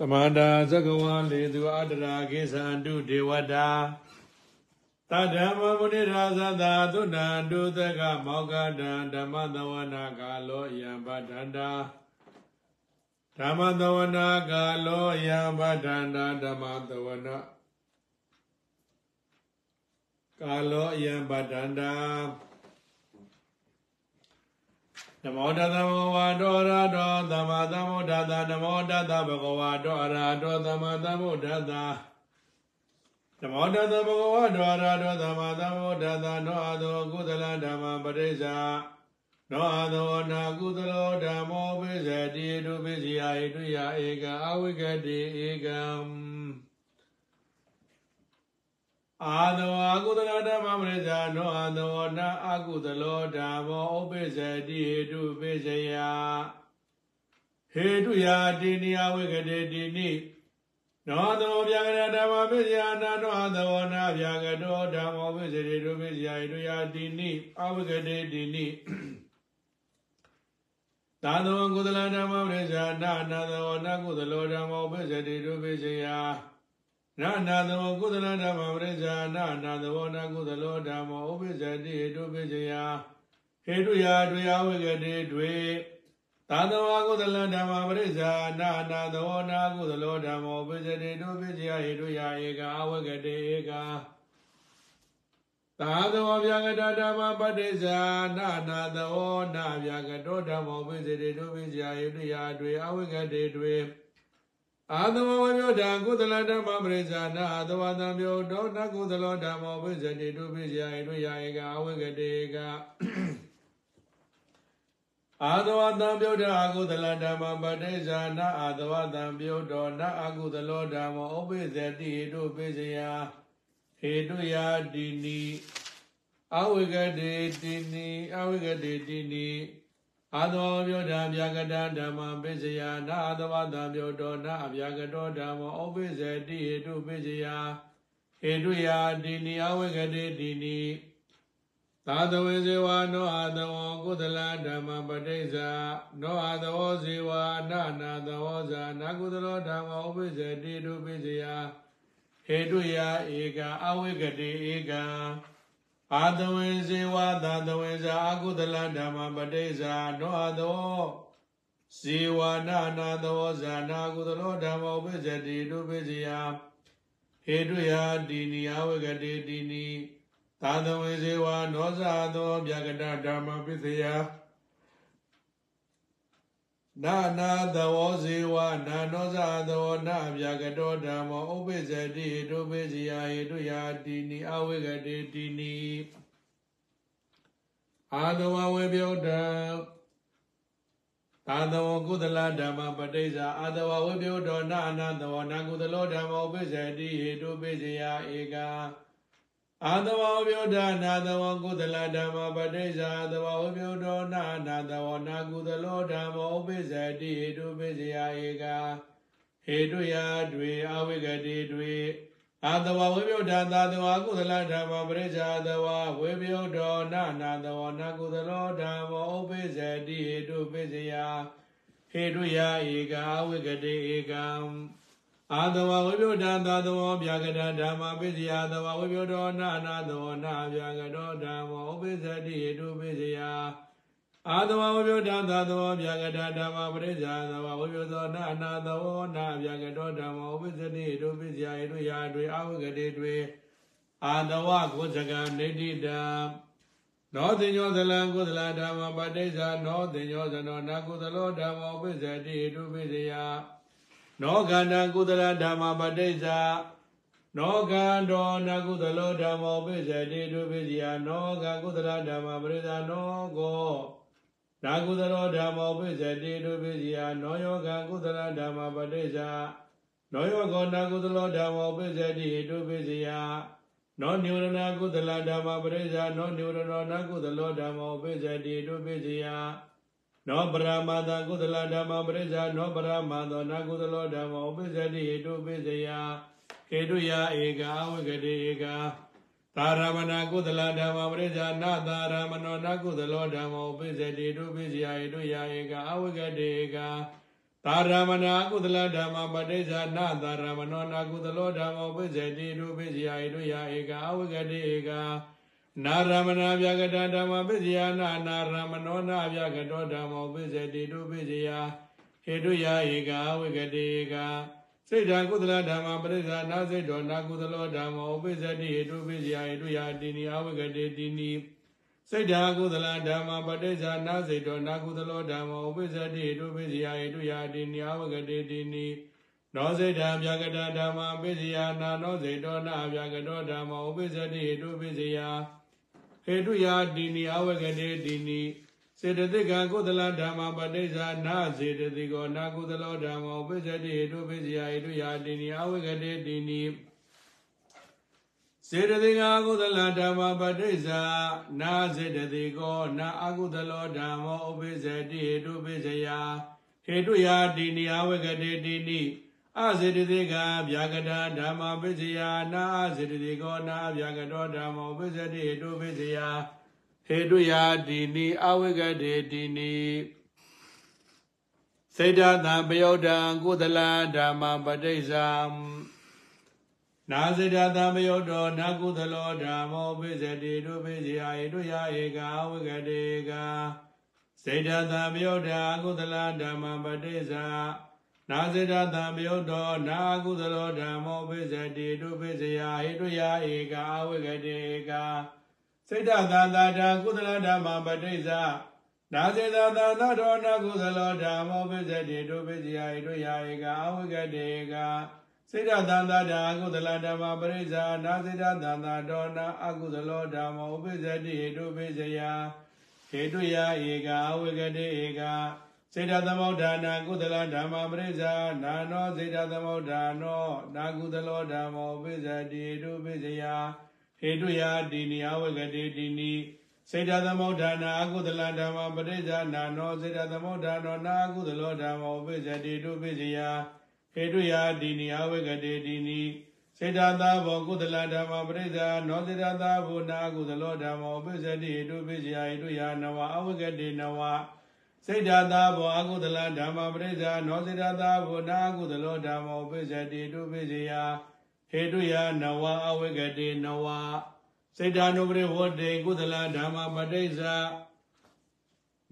သမန္တာသက္ကဝါလေသူအတ္တရာကိသန္တုဒေဝတာတဓမ္မမုနိရာဇသာသုဏန္တုသကမောကတံဓမ္မသဝနာကာလောယံဗဒန္တာဓမ္မသဝနာကာလောယံဗဒန္တာဓမ္မသဝနာကာလောယံဗဒန္တာ နမောတသဗုဒ္ဓဝါဒောရတောသမ္မာသမ္ဗုဒ္ဓသာနမောတသဗုဒ္ဓဝါဒောရတောသမ္မာသမ္ဗုဒ္ဓသာနမောတသဗုဒ္ဓဝါဒောရတောသမ္မာသမ္ဗုဒ္ဓသာနောအသောကုသလဓမ္မပရိစ္ဆာနောအသောနာကုသလောဓမ္မောပိစတိတုပိစီယဣတုယဧကအဝိကတိဧကံ အာသောအကုသလဓမ္မပရိစ္ဆာနောအသောနာအကုသလောဓမ္မောဥပိစတိဟေတုပိစယဟေတုယာတိနိယဝိကတိတိနိနောသောဗျာကရဓမ္မပိစယနာနောသောနာဗျာကတောဓမ္မောပိစတိတုပိစယဟေတုယာတိနိအဝိကတိတိနိသာသောကုသလဓမ္မပရိစ္ဆာနာနာသောနာကုသလောဓမ္မောပိစတိတုပိစယ နာနာသောကုသလဓမ္မပရိစ္ဆာနာနာသောနာကုသလောဓမ္မောဥပိစ္ဆတိဟေတုပိစ္ဆယဟေတုယာတွေအဝိကတိတွေသာသောကုသလဓမ္မပရိစ္ဆာနာနာသောနာကုသလောဓမ္မောဥပိစ္ဆတိတုပိစ္ဆယဟေတုယာဧကအဝိကတိဧကသာသောဗျာကတဓမ္မပတိစ္ဆာနာနာသောနာဗျာကတောဓမ္မောဥပိစ္ဆတိတုပိစ္ဆယဟေတုယာတွေအဝိကတိတွေ အာသဝဝယောဓာကုသလဓမ္မပရိစ္ဆာနာအာသဝသံယောဒောနကုသလောဓမ္မောပိစ္ဆတိတုပိစ္ဆယဣတုယာဧကအဝိကတေကအာသဝသံယောဓာအကုသလဓမ္မပရိစ္ဆာနာအာသဝသံယောဒောနအကုသလောဓမ္မောဥပိစ္ဆတိဣတုပိစ္ဆယဟေတုယာတိနိအဝိကတေတိနိအဝိကတေတိနိ အာသောပြောဓာဗျာကတဓမ္မပိစယနာအာသဝတံပြောတောနာအဗျာကတောဓမ္မောဩပိစတိဟေတုပိစယဟေတုယာတိနိအဝေကတိတိနိသာသဝေဇေဝနောအာသဝကုသလဓမ္မပဋိစ္ဆာနောအာသဝဇေဝနာနာသဝဇာနာကုသလောဓမ္မောဩပိစတိတုပိစယဟေတုယာဧကအဝေကတိဧက အာတဝေဇေဝသာတဝေဇာအကုသလဓမ္မပဋိစ္ဆာနောအသောဇေဝနာနာသောဇာနာကုသလောဓမ္မောပိစတိတုပိစယဟေတုယာတိနိယဝဂတိတိနိသာတဝေဇေဝနောဇာသောဗျာကတဓမ္မပိစယ နာနာသဝဇေဝနာနောဇာသောနာဗျာကတောဓမ္မောဥပိစ္ဆတိဟေတုပိစယဟေတုယာတိနိအဝိကတိတိနိအာသဝဝေပြောတံသာသဝကုသလဓမ္မပဋိစ္ဆာအာသဝဝေပြောတောနာအနသဝနာကုသလောဓမ္မောဥပိစ္ဆတိဟေတုပိစယဧကာ အာသဝဝပြောတာနာသဝကုသလဓမ္မပဋိစ္ဆာသဝဝပြောတောနာနာသဝနာကုသလောဓမ္မောဥပိစ္ဆတိဟေတုပိစယဧကာဟေတုယာတွေအဝိကတိတွေအာသဝဝိပယုဒ္ဓသာသဝကုသလဓမ္မပရိစ္ဆာသဝဝိပယုဒ္ဓောနာနာသဝနာကုသလောဓမ္မောဥပိစ္ဆတိဟေတုပိစယဟေတုယာဧကာဝိကတိဧကံ အာသဝဝိပယုဒ္ဓသာသဝဗျာကတဓမ္မပိစယသဝဝိပယုဒ္ဓောနာနာသဝနာဗျာကတောဓမ္မောဥပိစ္ဆတိဟေတုပိစယအာသဝဝိပယုဒ္ဓသာသဝဗျာကတဓမ္မပရိစ္ဆာသဝဝိပယုသောနာနာသဝနာဗျာကတောဓမ္မောဥပိစ္ဆတိဟေတုပိစယဟေတုယာတွေအဝိကတိတွေအာသဝကုသကနေတိတံနောတင်ညောသလံကုသလဓမ္မပဋိစ္ဆာနောတင်ညောသနောနာကုသလောဓမ္မောပိစ္ဆတိဟေတုပိစယ နောခန္ဓာကုသလဓမ္မပဋိစ္ဆာနောကံတောနကုသလောဓမ္မောပိစ္ဆတိတုပိစယနောကကုသလဓမ္မပရိစ္ဆာနောကောနာကုသလောဓမ္မောပိစ္ဆတိတုပိစယနောယောကံကုသလဓမ္မပဋိစ္ဆာနောယောကောနာကုသလောဓမ္မောပိစ္ဆတိဟေတုပိစယနောနိဝရဏကုသလဓမ္မပရိစ္ဆာနောနိဝရဏနာကုသလောဓမ္မောပိစ္ဆတိတုပိစယ နောပရမတကုသလဓမ္မပရိစ္ဆာနောပရမသောနာကုသလောဓမ္မောပိစ္ဆတိဟေတုပိစယဟေတုယဧကာဝဂတိဧကာသာရမဏကုသလဓမ္မပရိစ္ဆာနာသာရမနောနာကုသလောဓမ္မောပိစ္ဆတိတုပိစယဟေတုယဧကာအဝဂတိဧကာသာရမဏအကုသလဓမ္မပတိစ္ဆာနာသာရမနောနာကုသလောဓမ္မောပိစ္ဆေတိတုပိစ္ဆယဣတုယဧကအဝိကတိဧက နာရမဏဗျာကတဓမ္မပိစ္ဆယနာနာရမနောနာဗျာကတောဓမ္မောပိစ္ဆေတိတုပိစ္ဆယဟေတုယဧကအဝိကတိဧကစိတ်ဓာကုသလဓမ္မပရိစ္ဆာနာစိတ်တော်နာကုသလောဓမ္မောပိစ္ဆေတိဟေတုပိစ္ဆယဟေတုယတိနိအဝိကတိတိနိစိတ်ဓာကုသလဓမ္မပဋိစ္ဆာနာစိတ်တော်နာကုသလောဓမ္မောဥပိစ္ဆတိတုပိစ္ဆယာဣတုယာတိနိယဝဂတိတိနိနောစိတ်ဓာဗျာကတဓမ္မပိစ္ဆယာနာနောစိတ်တော်နာဗျာကတောဓမ္မောဥပိစ္ဆတိတုပိစ္ဆယာ ဟေတုယာတိနိယဝဂတိတိနိစေတသိကံကုသလဓမ္မပဋိစ္ဆာနာစေတသိကောနာကုသလောဓမ္မောဥပိစ္ဆတိတုပိစ္ဆယာဣတုယာတိနိယဝဂတိတိနိစေတသိကကုသလဓမ္မပဋိစ္ဆာနာစေတသိကောနာအကုသလောဓမ္မောဥပိစ္ဆတိဟေတုပိစ္ဆယဟေတုယာတိနိယဝဂတိတိနိ အစေတသိကဗျာကတာဓမ္မပိစ္ဆယနာအစေတသိကောနာဗျာကတောဓမ္မောဥပိစ္ဆတိဟေတုပိစ္ဆယဟေတုယာတိနိအဝဂတိတိနိစေတသံပယုတ်တံကုသလဓမ္မပဋိစ္ဆာနာစေတသံမယောတောနာကုသလောဓမ္မောပိစတိတုပိစီယဣတုယဧကဝိကတေကစေတသံမယောတာကုသလဓမ္မပတိစ္ဆာ နာစေတသံမယောတောနာကုသလောဓမ္မောပိစတိတုပိစီယဣတုယဧကဝိကတေကစေတသံသာတာကုသလဓမ္မပတိစ္ဆာနာစေတသံသာတောနာကုသလောဓမ္မောပိစတိတုပိစီယဣတုယဧကဝိကတေကစေတသန္တာဓာအကုသလဓမ္မပရိစ္ဆာနာစေတသန္တာဒေါနာအကုသလောဓမ္မောဥပိစ္ဆတိဟေတုပိစ္ဆယဟေတုယဧကအဝိကတိဧက စေတသမုဋ္ဌာနာကုသလဓမ္မပရိစ္ဆာနာနောစေတသမုဋ္ဌာနောနာကုသလောဓမ္မောဥပိစ္ဆတိဟေတုပိစ္ဆယဟေတုယတိနိအဝိကတိတိနိစေတသမုဋ္ဌာနာအကုသလဓမ္မပရိစ္ဆာနာနောစေတသမုဋ္ဌာနောနာအကုသလောဓမ္မောဥပိစ္ဆတိဟေတုပိစ္ဆယဟေတုယာတိနိအဝေကတေတိနိစေတသာဘောကုသလဓမ္မပရိစ္ဆာနောစေတသာဘောနာကုသလောဓမ္မောပိစ္ဆတိဟေတုပိစ္ဆယဟေတုယာနဝအဝေကတေနဝ စိတ်ဓာတာဘောအကုသလဓမ္မပရိစ္ဆာနောစိတ်ဓာတာဘောနာအကုသလောဓမ္မောပိစ္ဆတိတုပိစ္ဆေယဟေတုယနဝအဝိကတိနဝစိတ်ဓာနုပရိဝတေကုသလဓမ္မပရိစ္ဆာ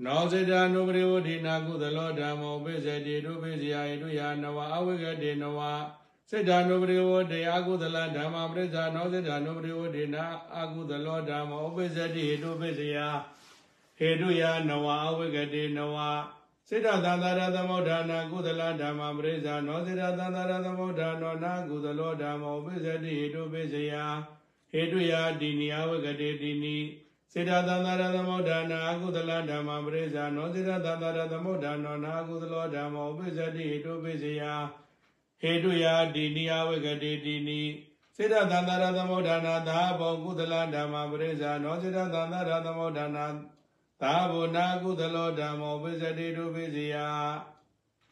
နောစိတနုပရိဝဒိနာကုသလောဓမ္မောပိစေတိဒုပိစီယိတုယနဝအဝိကတိနဝစိတနုပရိဝဒေအကုသလဓမ္မပရိစ္ဆာနောစိတနုပရိဝဒိနာအကုသလောဓမ္မောပိစေတိဒုပိစီယ ဟေတုယနဝအဝိကတေနဝစေတသန္တာရသမုဋ္ဌာနာကုသလဓမ္မပရိစ္ဆာနောစေတသန္တာရသမုဋ္ဌာနောနာကုသလောဓမ္မောပိစတိဟိတုပိစယဟေတုယတိနိအဝိကတေတိနိစေတသန္တာရသမုဋ္ဌာနာအကုသလဓမ္မပရိစ္ဆာနောစေတသန္တာရသမုဋ္ဌာနောနာအကုသလောဓမ္မောပိစတိဟိတုပိစယဟေတုယာတိနိယဝဂတိတိနိစေတသန္တာရသမုဋ္ဌာနာသာဘောကုသလဓမ္မပရိစ္ဆာနောစေတသန္တာရသမုဋ္ဌာနာ သာဘောနာကုသလောဓမ္မောပိစတိတုပိစယ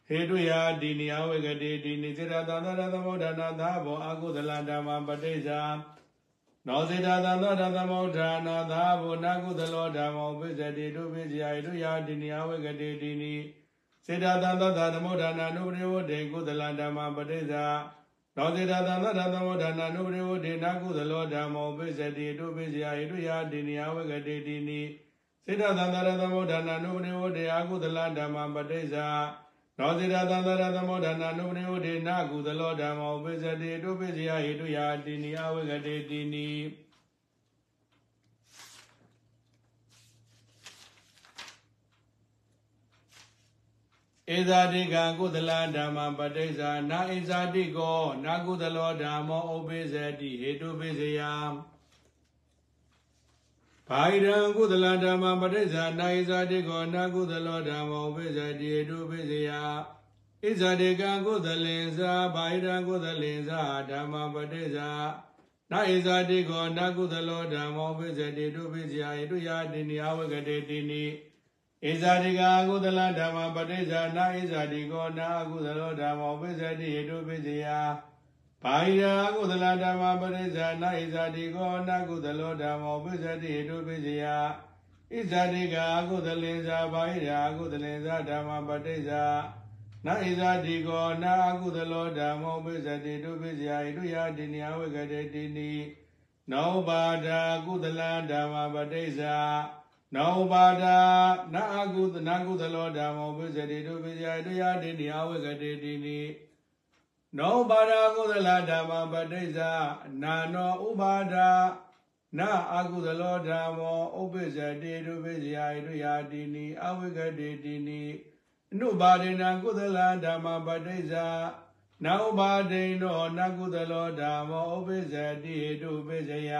ဟေတုယာတိနိယဝဂတိတိနိစေတသန္တာရသမုဋ္ဌာနာသာဘောအကုသလဓမ္မပရိစ္ဆာနောစေတသံသောဓမ္မုဋ္ဌာနာသာဘုနာကုသလောဓမ္မောပိစတိတုပိစယဣတုယာတိနိယဝေကတိတိနိစေတသံသောဓမ္မုဋ္ဌာနာနုပရိဝတေကုသလဓမ္မပဋိစ္ဆာနောစေတသံသောဓမ္မုဋ္ဌာနာနုပရိဝတေနာကုသလောဓမ္မောပိစတိတုပိစယဣတုယာတိနိယဝေကတိတိနိ စေတသံသောဓမ္မုဋ္ဌာနာနုပရိဝတေအာကုသလဓမ္မပဋိစ္ဆာနောစေတသံသရသမုဒ္ဒနာနုပရိဝတေနာကုသလောဓမ္မောပိစတိတုပိစယဟိတုယာတိနိအဝိကတေတိနိဧဇာတိကံကုသလဓမ္မပဋိစ္ဆာနာဧဇာတိကောနာကုသလောဓမ္မောဥပိစတိဟေတုပိစယ ဘာဣရံကုသလဓမ္မပဋိစ္ဆာနာဣဇာတိကောနာကုသလောဓမ္မောပိစတိဟေတုပိစယဣဇာတိကံကုသလင်္စာဘာဣရံကုသလင်္စာဓမ္မပဋိစ္ဆာနာဣဇာတိကောနာကုသလောဓမ္မောပိစတိတုပိစယဟေတုယာတိနိအဝဂတေတိနိဣဇာတိကအကုသလဓမ္မပဋိစ္ဆာနာဣဇာတိကောနာအကုသလောဓမ္မောပိစတိဟေတုပိစယ ဘာဟိရာကုသလဓမ္မပရိစ္ဆာနာဣဇာတိကောနာကုသလောဓမ္မောပိစတိဟိတုပိစယဣဇာတိကာကုသလင်္ဇာဘာဟိရာကုသလင်္ဇာဓမ္မပရိစ္ဆာနာဣဇာတိကောနာအကုသလောဓမ္မောပိစတိတုပိစယာဣတုယာတိနိအဝိကတေတိနိနောဘာဒာကုသလံဓမ္မပတိစ္ဆာနောဘာဒာနာအကုသနာကုသလောဓမ္မောပိစတိတုပိစယာဣတုယာတိနိအဝိကတေတိနိ နောဘာဒာကုသလဓမ္မပတိစ္ဆာနာနောဥပါဒာနာအကုသလောဓမ္မောဥပိစတိတုပိစယာဣတုယာတိနိအဝိကတေတိနိအနုပါဒေနကုသလဓမ္မပတိစ္ဆာနာဥပါဒိနောနကုသလောဓမ္မောဥပိစ္ဆတိဟေတုပိစ္ဆယ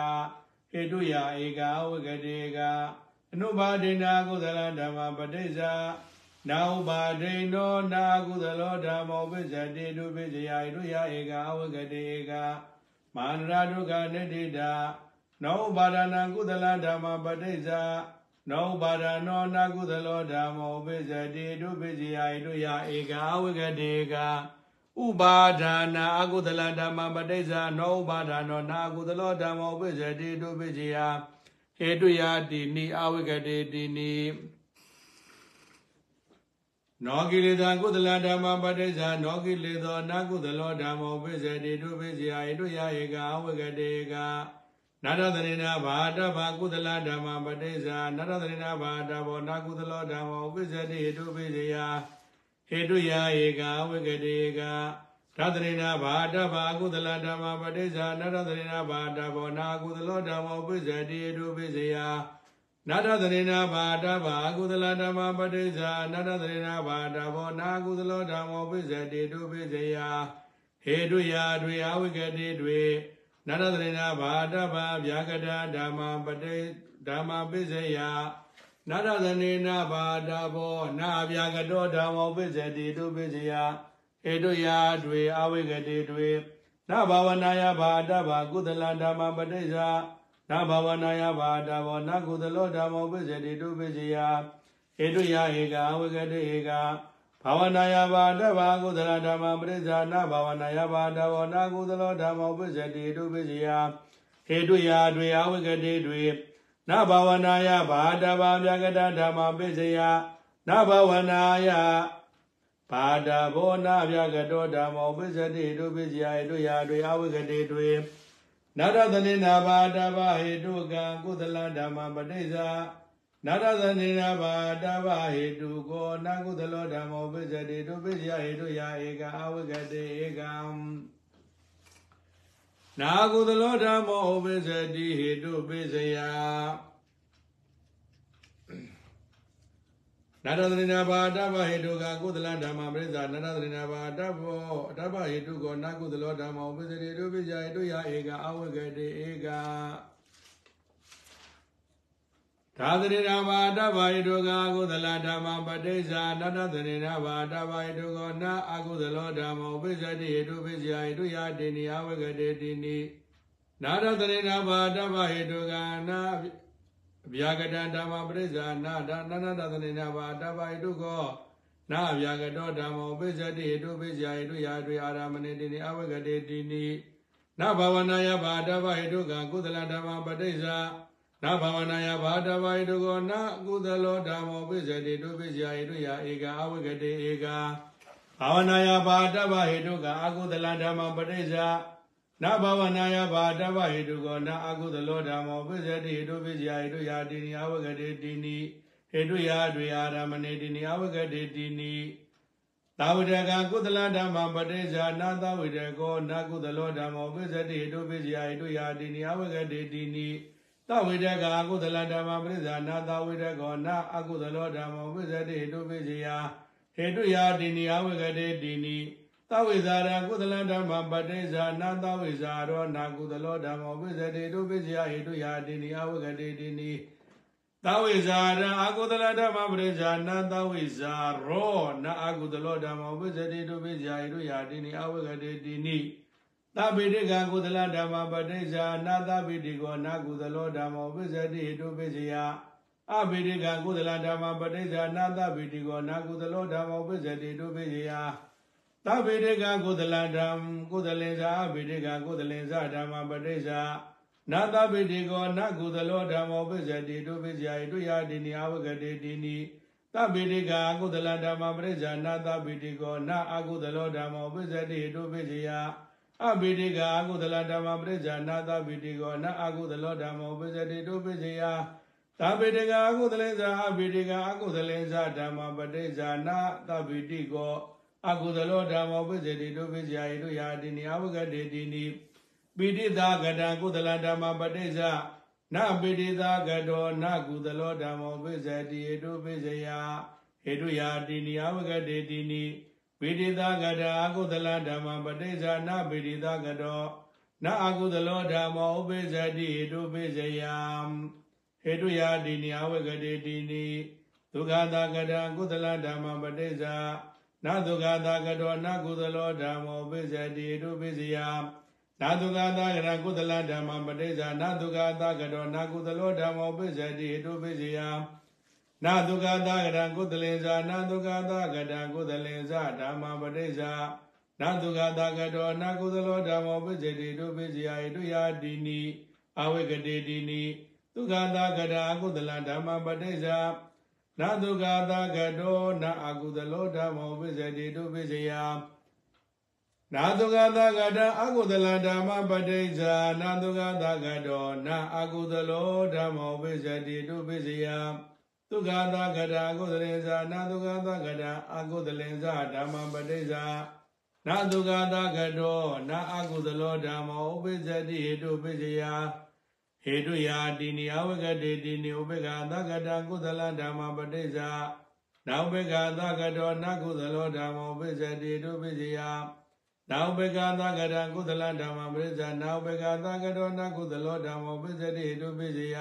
ဟေတုယဧကဝဂတေကအနုပါဒိနာကုသလဓမ္မပတိစ္ဆာ နာဥပါဒိနောနာကုသလောဓမ္မောဥပိစ္ဆတိဟေတုပိစ္ဆယဟေတုယဧကဝဂတေကမာနရာဒုက္ခနိတိတာနောဥပါဒနာကုသလဓမ္မပတိစ္ဆာနောပါဒနောနာကုသလောဓမ္မောပိစ္ဆတိတုပိစ္ဆယဣတုယဧကဝဂတေကဥပါဒါနာအကုသလဓမ္မပဋိစ္ဆာနောဥပါဒါနောနာအကုသလောဓမ္မောပိစ္ဆတိတုပိစ္ဆယဟေတုယတိနိအဝဂတေတိနိ နောကိလေသာကုသလဓမ္မပဋိစ္ဆာနောကိလေသောနာကုသလောဓမ္မောပိစ္ဆတိတုပိစ္ဆယဟေတုယဧကအဝဂတေကနာရသရိနာဘာတဘာကုသလဓမ္မပဋိစ္ဆာနာရသရိနာဘာတဘောနာကုသလောဓမ္မောပိစ္ဆတိဟေတုပိစ္ဆယဟေတုယာဧကဝိကတေကသတ္တရိနာဘာတဘာကုသလဓမ္မပဋိစ္ဆာနတ္တရိနာဘာတဘောနာကုသလောဓမ္မောပိစ္ဆတိဟေတုပိစ္ဆယ နာတ္တရိနာဘာတဘာကုသလဓမ္မပဋိစ္ဆာနတ္တရိနာဘာတဘောနာကုသလောဓမ္မောပိစ္ဆတိဟေတုပိစ္ဆယဟေတုယာတွေအဝိကတေတွေနတ္တရိနာဘာတဘာဗျာကတာဓမ္မပဋိဓမ္မပိစ္ဆယနာရသနေနာဘာဒဘောနာဗျာကတောဓမ္မောပိစတိတုပိစယဧတုယာတွေအဝိကတိတွေနာဘာဝနာယဘာတဘာကုသလဓမ္မပဋိစ္ဆာ နာဘာဝနာယဘာတဘောနာကုသလောဓမ္မောပိစတိတုပိစယဧတုယာဧကအဝိကတိဧကဘာဝနာယဘာတဘာကုသလဓမ္မပဋိစ္ဆာနာဘာဝနာယဘာတဘောနာကုသလောဓမ္မောပိစတိတုပိစယဧတုယာတွေအဝိကတိတွေနဘာဝနာယဘာတဘာမြဂတဓမ္မပိစယနဘာဝနာယဘာတဘောနာမြဂတောဓမ္မောပိစတိတုပိစယဟေတုယာတွေအဝိကတိတွေ နရတနိနာဘာတဘာဟေတုကံကုသလဓမ္မပဋိစ္ဆာနရတနိနာဘာတဘာဟေတုကောနကုသလောဓမ္မောပိစတိတုပိစယဟေတုယာဧကအဝိကတိဧကံနာကုသလောဓမ္မောပိစတိဟေတုပိစယ နာရသရိနာဘာတဗဟေတုကကုသလဓမ္မပရိစ္ဆာနာရသရိနာဘာတဘောတဗဟေတုကောနာကုသလောဓမ္မောပိစတိတုပိစယဟေတုယဧကအဝဂတေဧကသာသရိနာဘာတဗဟေတုကကုသလဓမ္မပဋိစ္ဆာနာရသရိနာဘာတဗဟေတုကောနာအကုသလောဓမ္မောပိစတိဟေတုပိစယဟေတုယတေနိအဝဂတေတိနိနာရသရိနာဘာတဗဟေတုကနာ ဗျာကတံဓမ္မပရိစ္ဆာနာဒါနနတသနေနာဘာတဗိတုကောနာဗျာကတောဓမ္မောပိစ္ဆတိဟိတုပိစ္ဆာဟိတုယာတွေအာရမဏေတိနိအဝဂတေတိနိနဘာဝနာယဘာတဗဟိတုကကုသလဓမ္မပဋိစ္ဆာနဘာဝနာယဘာတဗဟိတုကောနာကုသလောဓမ္မောပိစ္ဆတိတုပိစ္ဆာဟိတုယာဧကအဝဂတေဧကဘာဝနာယဘာတဗဟိတုကအကုသလဓမ္မပဋိစ္ဆာ နဘဝနာယဘာတဗဟိတုကောနာအကုသလောဓမ္မောပိစတိဟိတုပိစယဟိတုယာတိနိအဝဂတေတိနိဟိတုယာတွေအာရမဏေတိနိအဝဂတေတိနိသာဝတကကုသလဓမ္မပတိဇာနာသဝိတကောနာကုသလောဓမ္မောပိစတိဟိတုပိစယဟိတုယာတိနိအဝဂတေတိနိသဝိတကအကုသလဓမ္မပတိဇာနာသဝိတကောနာအကုသလောဓမ္မောပိစတိဟိတုပိစယဟိတုယာတိနိအဝဂတေတိနိ သဝိဇာရကုသလဓမ္မပဋိဇာနာသဝိဇာရောနာကုသလောဓမ္မောပိစတိတုပိစယဟိတုယာတိနိအဝဂတိတိနိသဝိဇာရအကုသလဓမ္မပဋိဇာနာသဝိဇာရောနာအကုသလောဓမ္မောပိစတိတုပိစယဟိတုယာတိနိအဝဂတိတိနိသဗ္ဗိတိကကုသလဓမ္မပဋိဇာနာသဗ္ဗိတိကောနာကုသလောဓမ္မောပိစတိဟိတုပိစယအဘိတိကကုသလဓမ္မပဋိဇာနာသဗ္ဗိတိကောနာကုသလောဓမ္မောပိစတိတုပိစယ သဗ္ဗေတကကုသလဓမ္မကုသလင်္စာအဘိတေကကုသလင်္စာဓမ္မပဋိစ္ဆာနာသဗ္ဗေတေကောနကုသလောဓမ္မောပစ္စတိတုပစ္စယတုယာတိနိအဝဂတေတိနိသသဗ္ဗေတိကအကုသလဓမ္မပရိစ္ဆာနာသဗ္ဗေတိကောနာအကုသလောဓမ္မောပိစ္ဆတိဟိတုပိစ္ဆယအဘိတိကအကုသလဓမ္မပရိစ္ဆာနာသဗ္ဗေတိကောနာအကုသလောဓမ္မောပိစ္ဆတိဟိတုပိစ္ဆယသဗ္ဗေတိကအကုသလေသာအဘိတိကအကုသလေသာဓမ္မပရိစ္ဆာနာသဗ္ဗေတိကော အကုသလောဓမ္မောပိစ္ဆတိဟိတုပိစ္ဆယဟိတုယာတိနိအဝဂတေတိနိပိဋိသာကတံကုသလဓမ္မပရိစ္ဆာနပိဋိသာကတောနကုသလောဓမ္မောပိစ္ဆတိဟိတုပိစ္ဆယဟေတုယာတိနိယဝဂတေတိနိပိဋိသာကတာအကုသလဓမ္မပဋိစ္ဆာနပိဋိသာကတောနအကုသလောဓမ္မောဥပိစ္ဆတိဟေတုပိစ္ဆယဟေတုယာတိနိယဝဂတေတိနိဒုက္ခသာကတာကုသလဓမ္မပဋိစ္ဆာ နဒုက္ခသာကတောနကုသလောဓမ္မောပိစ္ဆတိဟေတုပိစ္ဆယနာတုကသာကရကုသလဓမ္မပဋိစ္ဆာနာတုကသာကတောနာကုသလောဓမ္မောပိစ္ဆတိဟေတုပိစ္ဆယနာဒုက္ခသာကရကုသလေဇာနာဒုက္ခသာကတံကုသလေဇာဓမ္မပရိစ္ဆာနာဒုက္ခသာကတောနာကုသလောဓမ္မောပစ္စတိတုပစ္စယဣတုယာတိနိအဝိကတိတိနိဒုက္ခသာကတာအကုသလဓမ္မပရိစ္ဆာ နာဒုက္ခသာကတောနာအကုသလောဓမ္မောပစ္စတိတုပစ္စယနာဒုက္ခသာကတာအကုသလဓမ္မပရိစ္ဆာနာဒုက္ခသာကတောနာအကုသလောဓမ္မောပစ္စတိတုပစ္စယဒုက္ခသာကတာအကုသလေဇာနာဒုက္ခသာကတာအကုသလေဇာဓမ္မပဋိစ္ဆာနာဒုက္ခသာကတောနာအကုသလောဓမ္မောဥပိစ္ဆတိဟေတုပိစ္ဆယ ဟေတုယာတိနိအဝဂတေတိနိဥပိက္ခသာကတာကုသလဓမ္မပဋိစ္ဆာနာဥပိက္ခသာကတောနာကုသလောဓမ္မောဥပိစ္ဆတိဟေတုပိစ္ဆယနာဥပိက္ခသာကတာကုသလဓမ္မပဋိစ္ဆာနာဥပိက္ခသာကတောနာကုသလောဓမ္မောဥပိစ္ဆတိဟေတုပိစ္ဆယ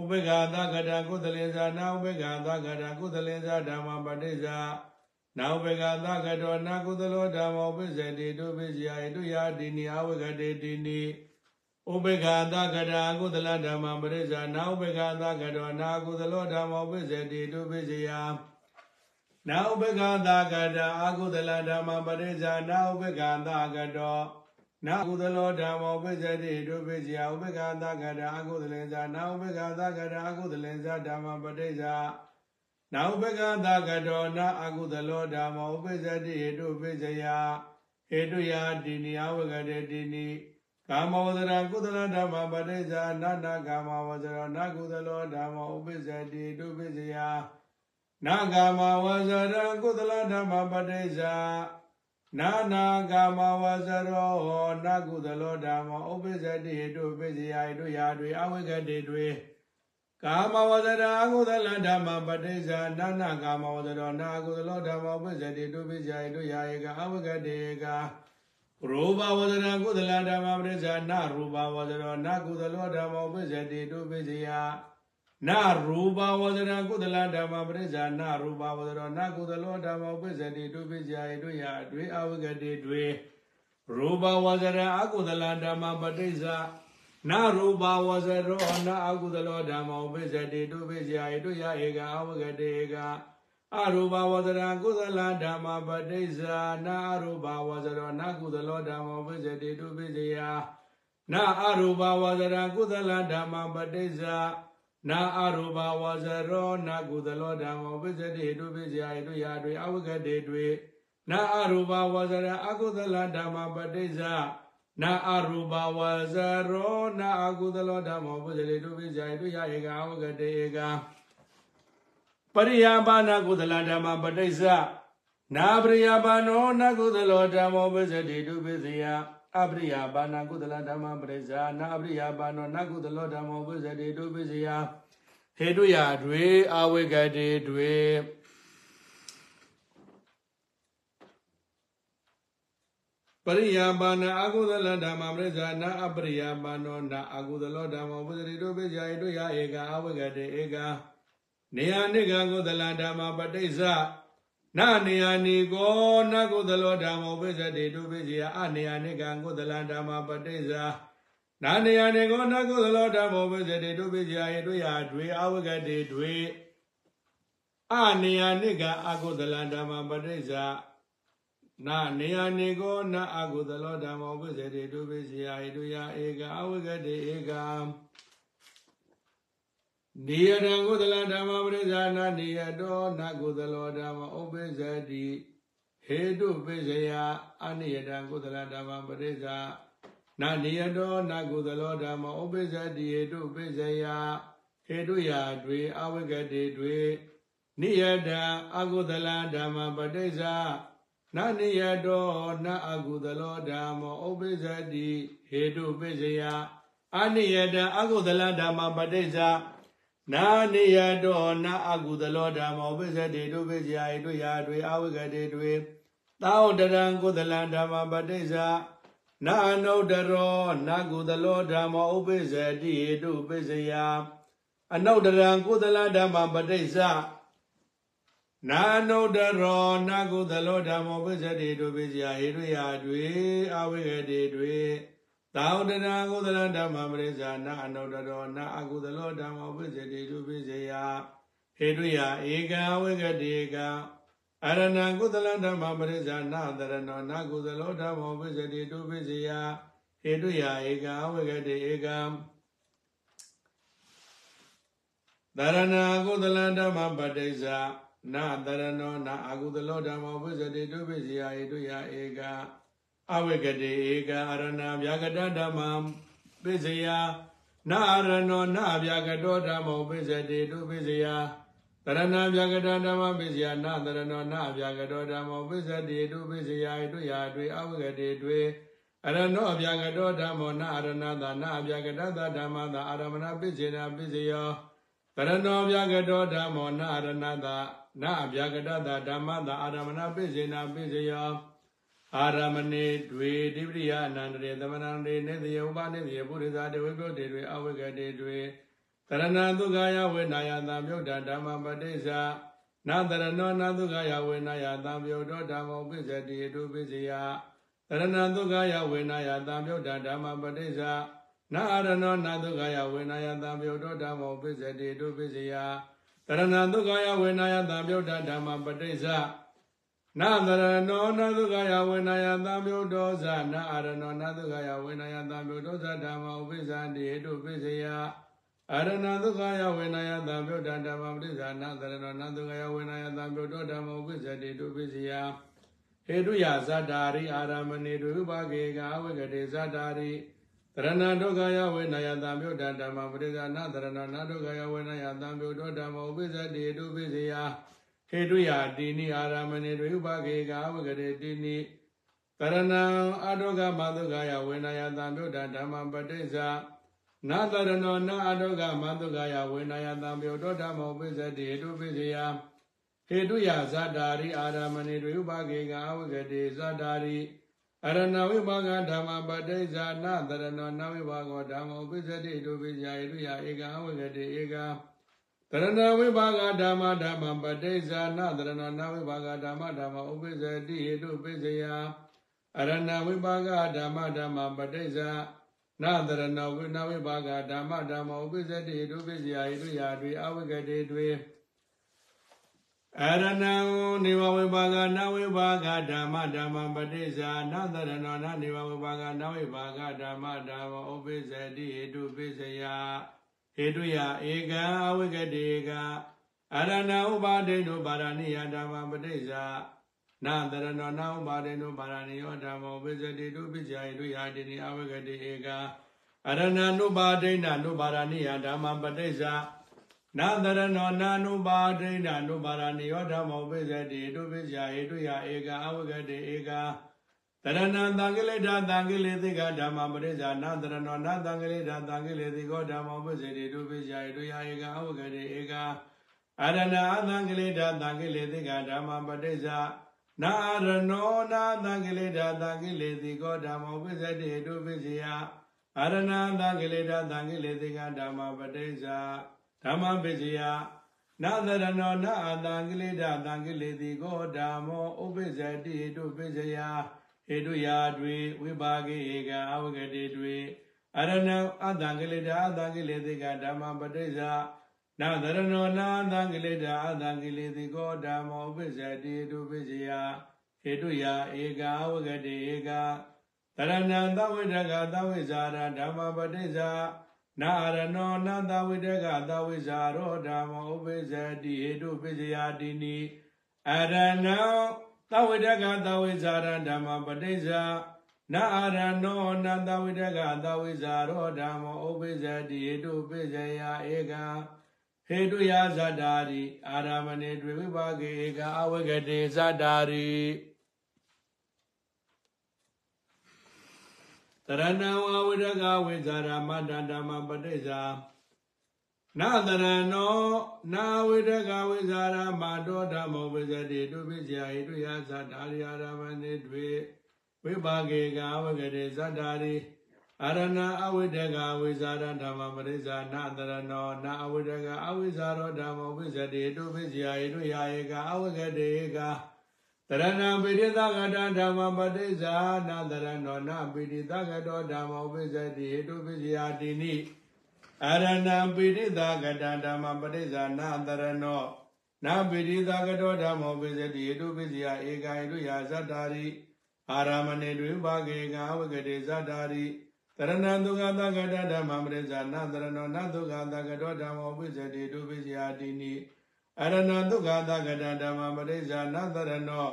ဥပေက္ခသကတာကုသလေဇာနာဥပေက္ခသကတာကုသလေဇာဓမ္မပဋိစ္ဆာနာဥပေက္ခသကတောနာကုသလောဓမ္မောပိစ္ဆေတိတုပိစ္ဆယာတုယာတိနိအဝဂတေတိနိ ဥပေက္ခသကတာကုသလဓမ္မပရိစ္ဆာနာဥပေက္ခသကတောနာကုသလောဓမ္မောပိစ္ဆေတိတုပိစ္ဆယာနာဥပေက္ခသကတာအကုသလဓမ္မပရိစ္ဆာနာဥပေက္ခသကတောနာကုသလောဓမ္မောပိစ္ဆတိဒုပိစ္ဆယဥပ္ပခာသကတာအကုသလေဇာနာဥပ္ပခာသကတာအကုသလေဇာဓမ္မပဋိစ္ဆာနာဥပ္ပခာသကတောနာအကုသလောဓမ္မောဥပ္ပဇ္တိဟေတုပိစ္ဆယဟေတုယာတိနိယဝဂတေတိနိ ကာမဝဇရကုသလဓမ္မပဋိစ္ဆာနာနာကာမဝဇရနာကုသလောဓမ္မောဥပ္ပဇ္တိဟေတုပိစ္ဆယနာကာမဝဇရကုသလဓမ္မပဋိစ္ဆာနာနာကာမဝဇရောဟောနကုသလောဓမ္မောဥပ္ပဇ္ဇတိဟိတုပိစယဟိတုယာတွေအဝိကတိတွေကာမဝဇရာအကုသလဓမ္မပဋိစ္ဆာနာနာကာမဝဇရောနာကုသလောဓမ္မောဥပ္ပဇ္ဇတိတုပိစယဟိတုယာယေကအဝိကတိက ရူပဝဇရာကုသလဓမ္မပဋိစ္ဆာနာရူပဝဇရောနာကုသလောဓမ္မောဥပ္ပဇ္ဇတိတုပိစယနာရူပဝဇရကုသလဓမ္မပရိစ္ဆာနာရူပဝဇရနာကုသလောဓမ္မပစ္စတိတုပိစ္ဆာယတို့ရာတွေအဝဂတိတွေရူပဝဇရအကုသလဓမ္မပရိစ္ဆာနာရူပဝဇရောနာအကုသလောဓမ္မပစ္စတိတုပိစ္ဆာယတို့ရာဧကအဝဂတိဧက အရူပဝဇရကုသလဓမ္မပရိစ္ဆာနာအရူပဝဇရောနာကုသလောဓမ္မပစ္စတိတုပိစ္ဆာနာအရူပဝဇရကုသလဓမ္မပရိစ္ဆာနာအရူပဝဇရောနာကုသလောဓမ္မောပိစတိတုပိစယတုယာတွေအဝဂတေတွေနာအရူပဝဇရအကုသလဓမ္မပဋိစ္ဆာနာအရူပဝဇရောနာအကုသလောဓမ္မောပိစတိတုပိစယတုယာဧကအဝဂတေဧက ပရိယာပါဏကုသလဓမ္မပဋိစ္ဆာနာပရိယာပါနောနာကုသလောဓမ္မောပိစတိတုပိစယအပရိယာပါဏကုသလဓမ္မပရိစ္ဆာနာအပရိယာပါနောနကုသလောဓမ္မောပုဇ္ဇတိတုပိစယဟေတုယာတွေအဝိကတိတွေပရိယာပါဏအကုသလဓမ္မပရိစ္ဆာနာအပရိယာပါနောနာအကုသလောဓမ္မောပုဇ္ဇတိတုပိစယဟေတုယာဧကအဝိကတိဧက နေယနိကကုသလဓမ္မပဋိစ္ဆာနာနေယနိကောနကုသလောဓမ္မောပိစတိတုပိစီယအနေယနိကံကုသလဓမ္မပဋိစ္ဆာနာနေယနိကောနကုသလောဓမ္မောပိစတိတုပိစီယယေတုယတွေအဝဂတိတွေအနေယနိကအကုသလဓမ္မပဋိစ္ဆာနာနေယနိကောနအကုသလောဓမ္မောပိစတိတုပိစီယယေတုယဧကအဝဂတိဧက နိယတံကုသလဓမ္မပရိဇာနာနိယတောနကုသလောဓမ္မဥပ္ပဇ္ဇတိဟေတုပိစယအနိယတံကုသလဓမ္မပရိဇာနာနိယတောနကုသလောဓမ္မဥပ္ပဇ္ဇတိဟေတုပိစယဟေတုယာတွေအဝိကတိတွေနိယတံအကုသလဓမ္မပရိဇာနာနိယတောနအကုသလောဓမ္မဥပ္ပဇ္ဇတိဟေတုပိစယအနိယတံအကုသလဓမ္မပရိဇာ နာနိယတောနာအကုသလောဓမ္မောပိစတိတုပိစယဣတုယာတွေအဝိကတိတွေသောတရံကုသလဓမ္မပဋိစ္စနာအနုတ္တရောနာကုသလောဓမ္မောဥပိစတိဣတုပိစယအနုတ္တရံကုသလဓမ္မပဋိစ္စနာနုတ္တရောနာကုသလောဓမ္မောပိစတိတုပိစယဣတုယာတွေအဝိကတိတွေ သောတနာကုသလဓမ္မပရိစ္ဆာနာအနုတ္တရောနာအကုသလောဓမ္မဝိဇ္ဇတိတုပိစေယဟေတုယဧကံဝိကတိကံအရဏံကုသလဓမ္မပရိစ္ဆာနာတရဏောနာကုသလောဓမ္မဝိဇ္ဇတိတုပိစေယဟေတုယဧကံဝိကတိဧကံတရဏကုသလဓမ္မပဋိစ္ဆာနာတရဏောနာအကုသလောဓမ္မဝိဇ္ဇတိတုပိစေယဟေတုယဧကံ အဝိကတိဧကအာရဏဗျာကတဓမ္မံပိစယနာအာရဏောနာဗျာကတောဓမ္မောပိစတိတုပိစယတရဏဗျာကတဓမ္မပိစယနာတရဏောနာဗျာကတောဓမ္မောပိစတိတုပိစယဣတုယာတွေအဝိကတိတွေအရဏောဗျာကတောဓမ္မောနာအာရဏသာနာဗျာကတသဓမ္မသာအာရမဏပိစေနာပိစယောတရဏောဗျာကတောဓမ္မောနာအာရဏသာနာဗျာကတသဓမ္မသာအာရမဏပိစေနာပိစယော အာရမဏေတွေတိပရိယအနန္တရေသမဏံတွေနေတယဥပနေတယပုရိသတေဝိပုတ်တေတွေအဝိကတေတွေတရဏံဒုက္ခယဝေနာယသံမြုဒ္ဓဓမ္မပတိစ္ဆာနာတရဏောနာဒုက္ခယဝေနာယသံမြုဒ္ဓဓမ္မောပိစ္ဆတိတုပိစ္ဆယတရဏံဒုက္ခယဝေနာယသံမြုဒ္ဓဓမ္မပတိစ္ဆာနာအရဏောနာဒုက္ခယဝေနာယသံမြုဒ္ဓဓမ္မောပိစ္ဆတိတုပိစ္ဆယတရဏံဒုက္ခယဝေနာယသံမြုဒ္ဓဓမ္မပတိစ္ဆာ နာသရဏောနသုခယဝေနယသံမြုဒောဇနာအရဏောနသုခယဝေနယသံမြုဒောဇဓမ္မဥပိစ္ဆန္တိဟေတုပိစယအရဏသုခယဝေနယသံမြုဒ္ဓဓမ္မပရိစ္ဆာနာသရဏောနသုခယဝေနယသံမြုဒောဓမ္မဥပိစ္ဆန္တိတုပိစယဟေတုယဇတ္တာရိအာရမဏေတုဥပကေကာဝေကတိဇတ္တာရိတရဏဒုက္ခယဝေနယသံမြုဒ္ဓဓမ္မပရိစ္ဆာနာသရဏောနဒုက္ခယဝေနယသံမြုဒောဓမ္မဥပိစ္ဆန္တိဟေတုပိစယ ဟေတုယာတိနိအာရမဏေတွေဥပကေကာဝဂရေတိနိကရဏံအတုကမတုကယဝေနယသံမြုဒ္ဓဓမ္မပဋိစ္ဆာနာတရဏောနာအတုကမတုကယဝေနယသံမြုဒ္ဓဓမ္မောပိစတိဟေတုပိစယဟေတုယဇာတာရိအာရမဏေတွေဥပကေကာဝဂရေဇာတာရိအရဏဝိပါကဓမ္မပဋိစ္ဆာနာတရဏောနဝိပါကောဓမ္မောပိစတိဟေတုပိစယဟေတုယဧကဝဂရေဧက တရဏဝိပါကဓမ္မဓမ္မပဋိစ္ဆာနတရဏနဝိပါကဓမ္မဓမ္မဥပိစ္ဆတိဟိတုပိစ္ဆယအရဏဝိပါကဓမ္မဓမ္မပဋိစ္ဆာနတရဏဝိနဝိပါကဓမ္မဓမ္မဥပိစ္ဆတိဟိတုပိစ္ဆယဟိတုယာတွေအဝိကတိတွေအရဏံနေဝဝိပါကနဝိပါကဓမ္မဓမ္မပဋိစ္ဆာနတရဏနနေဝဝိပါကနဝိပါကဓမ္မဓမ္မဥပိစ္ဆတိဟိတုပိစ္ဆယ ဟေတုယဧကံအဝိကတိကအရဏဥပါဒိတုပါရဏိယဓမ္မပဋိစ္ဆာနာတရဏောနာဥပါဒိတုပါရဏိယောဓမ္မောပိစတိတုပိစ္ဆာဟေတုယတိနိအဝိကတိဧကအရဏနုပါဒိဏနုပါရဏိယဓမ္မပဋိစ္ဆာနာတရဏောနာနုပါဒိဏနုပါရဏိယောဓမ္မောပိစတိတုပိစ္ဆာဟေတုယဧကအဝိကတိဧက တရဏံသံဃိလေဓာသံဃိလေသိကဓမ္မပရိစ္ဆာနာတရဏောနာသံဃိလေဓာသံဃိလေသိကောဓမ္မောပစ္စေတိတုပိစ္ဆာယတုယဧကအဝဂရေဧကအရဏအသံဃိလေဓာသံဃိလေသိကဓမ္မပရိစ္ဆာနာရဏောနာသံဃိလေဓာသံဃိလေသိကောဓမ္မောပစ္စေတိတုပိစ္ဆယအရဏသံဃိလေဓာသံဃိလေသိကဓမ္မပရိစ္ဆာဓမ္မပိစ္ဆယနာသရဏောနာအသံဃိလေဓာသံဃိလေသိကောဓမ္မောဥပိစ္စေတိတုပိစ္ဆယ ဟေတုယာတွေဝိပါကေဧကအဝဂတိတွေအရဏံအတံကိလေသာအတံကိလေသိကဓမ္မပဋိစ္ဆာနာသရဏောနာအတံကိလေသာအတံကိလေသိကောဓမ္မောပစ္စတိတုပစ္စယဟေတုယာဧကအဝဂတိဧကတရဏံသဝိတကသဝိဇာရဓမ္မပဋိစ္ဆာနာရနောနသဝိတကသဝိဇာရောဓမ္မောဥပိစ္ဆတိဟေတုပိစ္ဆယာတိနိအရနော သဝိတကသဝိဇာရဓမ္မပဋိစ္ဆာနာအရနောနသဝိတကသဝိဇာရောဓမ္မောဥပိစ္ဆတိဟေတုပိစ္ဆယာဧကံဟေတုယဇတ္တာရိအာရမဏေတွေဝိပါကေဧကအဝဂတေဇတ္တာရိတရဏဝဝိရကဝိဇာရမတ္တဓမ္မပဋိစ္ဆာ နာတရဏောနာဝိရကဝိဇာရမတောဓမ္မောဝိဇတိတုပိစ္ဆယာဟိတုယဇတ္တာရိအာရမဏေတွေဝိပါကေကအဝဂတေဇတ္တာရိအရဏအဝိတကဝိဇာရဓမ္မပရိစ္ဆာနာတရဏောနာအဝိတကအဝိဇာရောဓမ္မဝိဇတိတုပိစ္ဆယာဟိတုယာယေကအဝဂတေကတရဏပိဋိသကတဓမ္မပရိစ္ဆာနာတရဏောနာပိဋိသကတောဓမ္မဝိဇတိဟိတုပိစ္ဆယာတိနိ အရဏပိဋိသကတဓမ္မပရိစ္ဆာနာတရဏောနာပိဋိသကတောဓမ္မဝိဇတိဟိတုပိစ္ဆယာဧကဟိတုယာဇတ္တာရိအာရမဏေတွေဘာကေကအဝဂတေဇတ္တာရိတရဏဒုက္ခသကတဓမ္မပရိစ္ဆာနာတရဏောနဒုက္ခသကတောဓမ္မောပိစ္ဆတိတုပိစ္ဆယာတိနိအရဏဒုက္ခသကတဓမ္မပရိစ္ဆာနာတရဏော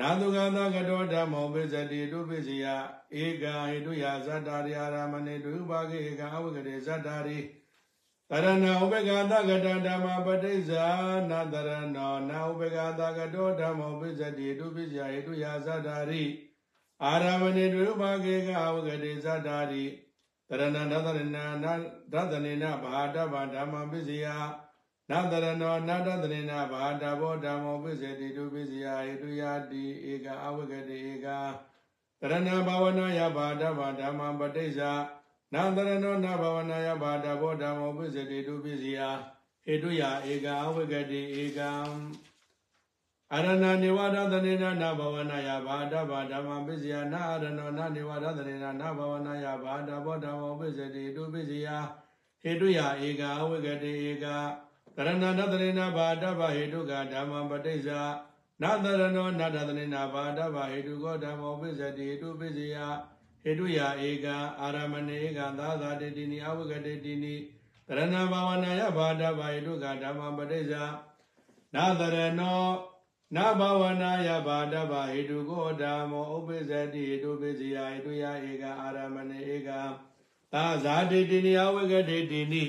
နာဒုက္ခသကတောဓမ္မောပိစ္ဆတိတုပိစ္ဆယာဧကဟိတုယဇတ္တာရိအာရမဏေတုဘာဂေဧကအဝဂရေဇတ္တာရိတရဏဥပက္ခသကတဓမ္မပရိစ္ဆာနာတရဏောနာဥပက္ခသကတောဓမ္မောပိစ္ဆတိတုပိစ္ဆယာဟိတုယဇတ္တာရိအာရမဏေတုဘာဂေကအဝဂရေဇတ္တာရိတရဏဒသရဏနာဒသနေနဘာတဗဓမ္မပိစိယ နတရဏောနတသနေနဘာတဘောဓမ္မောပိစေတိတုပိစိယဟိတုယတိဧကအဝဂတိဧကတရဏဘာဝနာယဘာတဗဓမ္မပဋိစ္ဆာနတရဏောနဘာဝနာယဘာတဘောဓမ္မောပိစေတိတုပိစိယဟိတုယဧကအဝဂတိဧကံအရဏနေဝဒသနေနနာဘဝနာယဘာဒဘာဓမ္မပစ္စယနာအရဏောနာနေဝဒသနေနနာဘဝနာယဘာဒဘောဓမ္မောပစ္စတိတုပစ္စယဟေတုယဧကအဝိကတိဧကက ရဏဒသနေနဘာဒဘာဟေတုကဓမ္မပဋိစ္ဆာနာတရဏောနာတသနေနဘာဒဘာဟေတုကောဓမ္မောပစ္စတိတုပစ္စယဟေတုယဧကအာရမဏေဧကသာသာတေတိနိအဝိကတိတိနိတရဏဘာဝနာယဘာဒဘာဟေတုကဓမ္မပဋိစ္ဆာနာတရဏောနဘဝနာယဘာဒဗဟိတုကိုဓမ္မောဥပိစ္ဆတိဟိတုပိစိယဟိတုယဧကအာရမဏေဧကသာဇာတိတိနိယဝဂတိတိနိ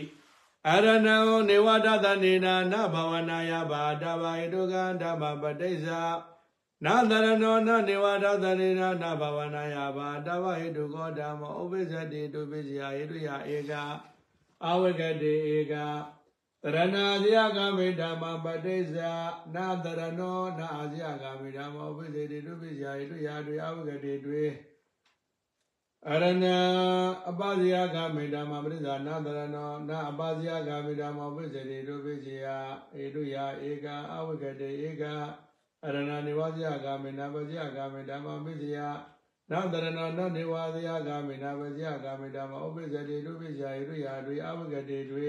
အရဏံနေဝဒသနေနာနဘဝနာယဘာဒဗဟိတုကဓမ္မပဋိစ္ဆာနာတရဏောနနေဝဒသနေနာနဘဝနာယဘာဒဗဟိတုကိုဓမ္မောဥပိစ္ဆတိဟိတုပိစိယဟိတုယဧကအဝဂတိဧကတရဏာဇယကမေဓမ္မပဋိစ္ဆာနာတရဏောနာအာဇယကမေဓမ္မဥပိစေတိတုပိစယာယတုယာတွေအဝဂတိတွေ အရဏအပဇယကမေဓမ္မပဋိစ္ဆာနာတရဏောနာအပဇယကမေဓမ္မဥပိစေတိတုပိစယာဧတုယာဧကအဝဂတိဧကအရဏနိဝဇယကမေနာပဇယကမေဓမ္မပိစယာနာတရဏောနာနိဝဇယကမေနာပဇယကမေဓမ္မဥပိစေတိတုပိစယာဧတုယာတွေအဝဂတိတွေ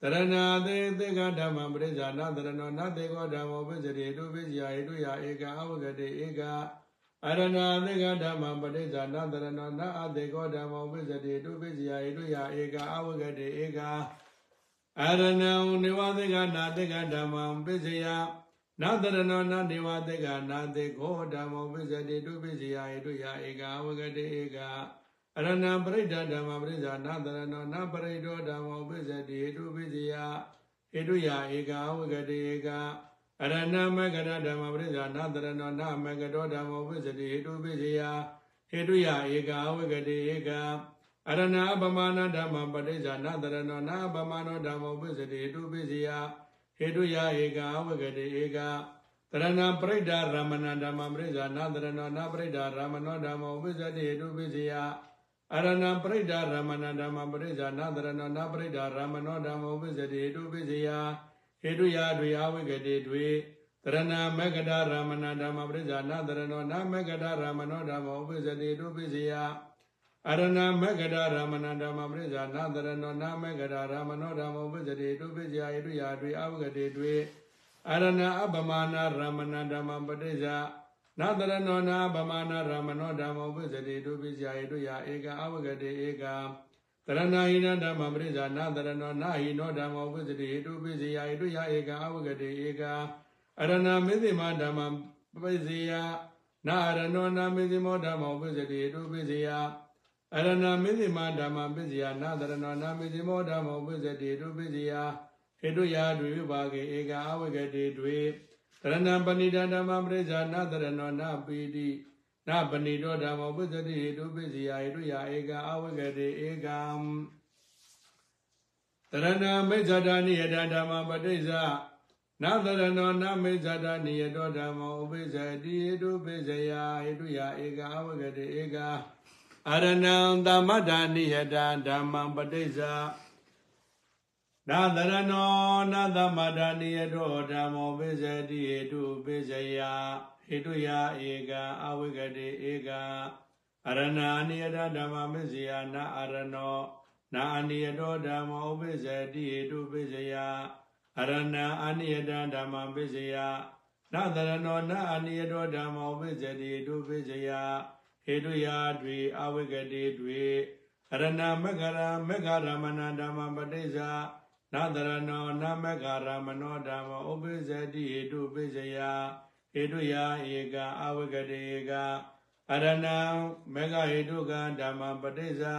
တရဏသေသေကဓမ္မပရိစ္ဆာနာတရဏောနသေကောဓမ္မောပိစရိတုပိစယာဟိတုယဧကအဝဂတိဧက အရဏသေကဓမ္မပရိစ္ဆာနာတရဏောနအသေကောဓမ္မောပိစရိတုပိစယာဟိတုယဧကအဝဂတိဧကအရဏံနေဝသေကနာသေကဓမ္မပိစယနာတရဏောနာနေဝသေကနာသေကောဓမ္မောပိစရိတုပိစယာဟိတုယဧကအဝဂတိဧကအရဏံပရိဒဓမ္မပရိဇာနာတရဏောနပရိဒောဓမ္မောပိစတိဟိတုပိစယဟိတုယဧကဝဂတိဧက အရဏမဂရဓမ္မပရိဇာနာတရဏောနမဂတောဓမ္မောပိစတိဟိတုပိစယဟိတုယဧကဝဂတိဧကအရဏပမာဏဓမ္မပရိဇာနာတရဏောနပမာဏောဓမ္မောပိစတိဟိတုပိစယဟိတုယဧကဝဂတိဧကတရဏပရိဒရမဏဓမ္မပရိဇာနာတရဏောနပရိဒရမဏောဓမ္မောပိစတိဟိတုပိစယအရဏံပရိဒာရမဏဓမ္မပရိဇာနာတရဏနာပရိဒာရမဏောဓမ္မောပိစတိတုပိစယ ဟေတုယတွေအဝိကတိတွေတရဏမဂဒရမဏဓမ္မပရိဇာနာတရဏောနာမဂဒရမဏောဓမ္မောပိစတိတုပိစယအရဏမဂဒရမဏဓမ္မပရိဇာနာတရဏောနာမဂဒရမဏောဓမ္မောပိစတိတုပိစယဟေတုယတွေအဝိကတိတွေအရဏအပမနာရမဏဓမ္မပရိဇာနာတရဏောနာဗမာနာရမနောဓမ္မောပိစတိတုပိစယိတုယဧကအဝဂတိဧက တရဏဟိနဓမ္မပရိစ္ဆာနာတရဏောနာဟိနောဓမ္မောပစ္စတိဟိတုပစ္စယဟိတုယဧကအဝဂတိဧကအရဏမေသိမဓမ္မပစ္စယနာရဏောနာမေသိမောဓမ္မောပစ္စတိဟိတုပစ္စယအရဏမေသိမဓမ္မပစ္စယနာတရဏောနာမေသိမောဓမ္မောပစ္စတိဟိတုပစ္စယဟိတုယဒွေဝိပါကေဧကအဝဂတိဒွေတရဏပဏိတဓမ္မပရိစ္ဆာနာတရဏောနာပိတိ နပဏိတောဓမ္မောပစ္စတိဟိတုပစ္စယဟိတုယဧကအဝဂတိဧကံတရဏမိစ္ဆတာနိယတဓမ္မပဋိစ္ဆာနာတရဏောနမိစ္ဆတာနိယတောဓမ္မောဥပိစ္ဆတိဟိတုပိစ္ဆယဟိတုယဧကအဝဂတိဧကအရဏံသမ္မတာနိယတဓမ္မပဋိစ္ဆာနာတရဏောနသမ္မတာနိယတောဓမ္မောပိစ္ဆတိဟိတုပိစ္ဆယ ဟိတုယဧကအဝဂတိဧကအရဏာနိယတဓမ္မမစ္စယနာအရဏောနာအနိယတောဓမ္မောပိစ္ဆတိဟိတုပိစ္ဆယအရဏအနိယတဓမ္မပိစ္ဆယနာတရဏောနာအနိယတောဓမ္မောပိစ္ဆတိဟိတုပိစ္ဆယဟေတုယာတွေအဝိကတိတွေအရဏမဂရမဂရမဏဓမ္မပတိစ္ဆာနာတရဏောနာမဂရမနောဓမ္မောဥပိစ္ဆတိဟိတုပိစ္ဆယ ဟေတုယာဧကအဝိကတိဧကအရဏံမေဃဟိတုကဓမ္မပတိစ္ဆာ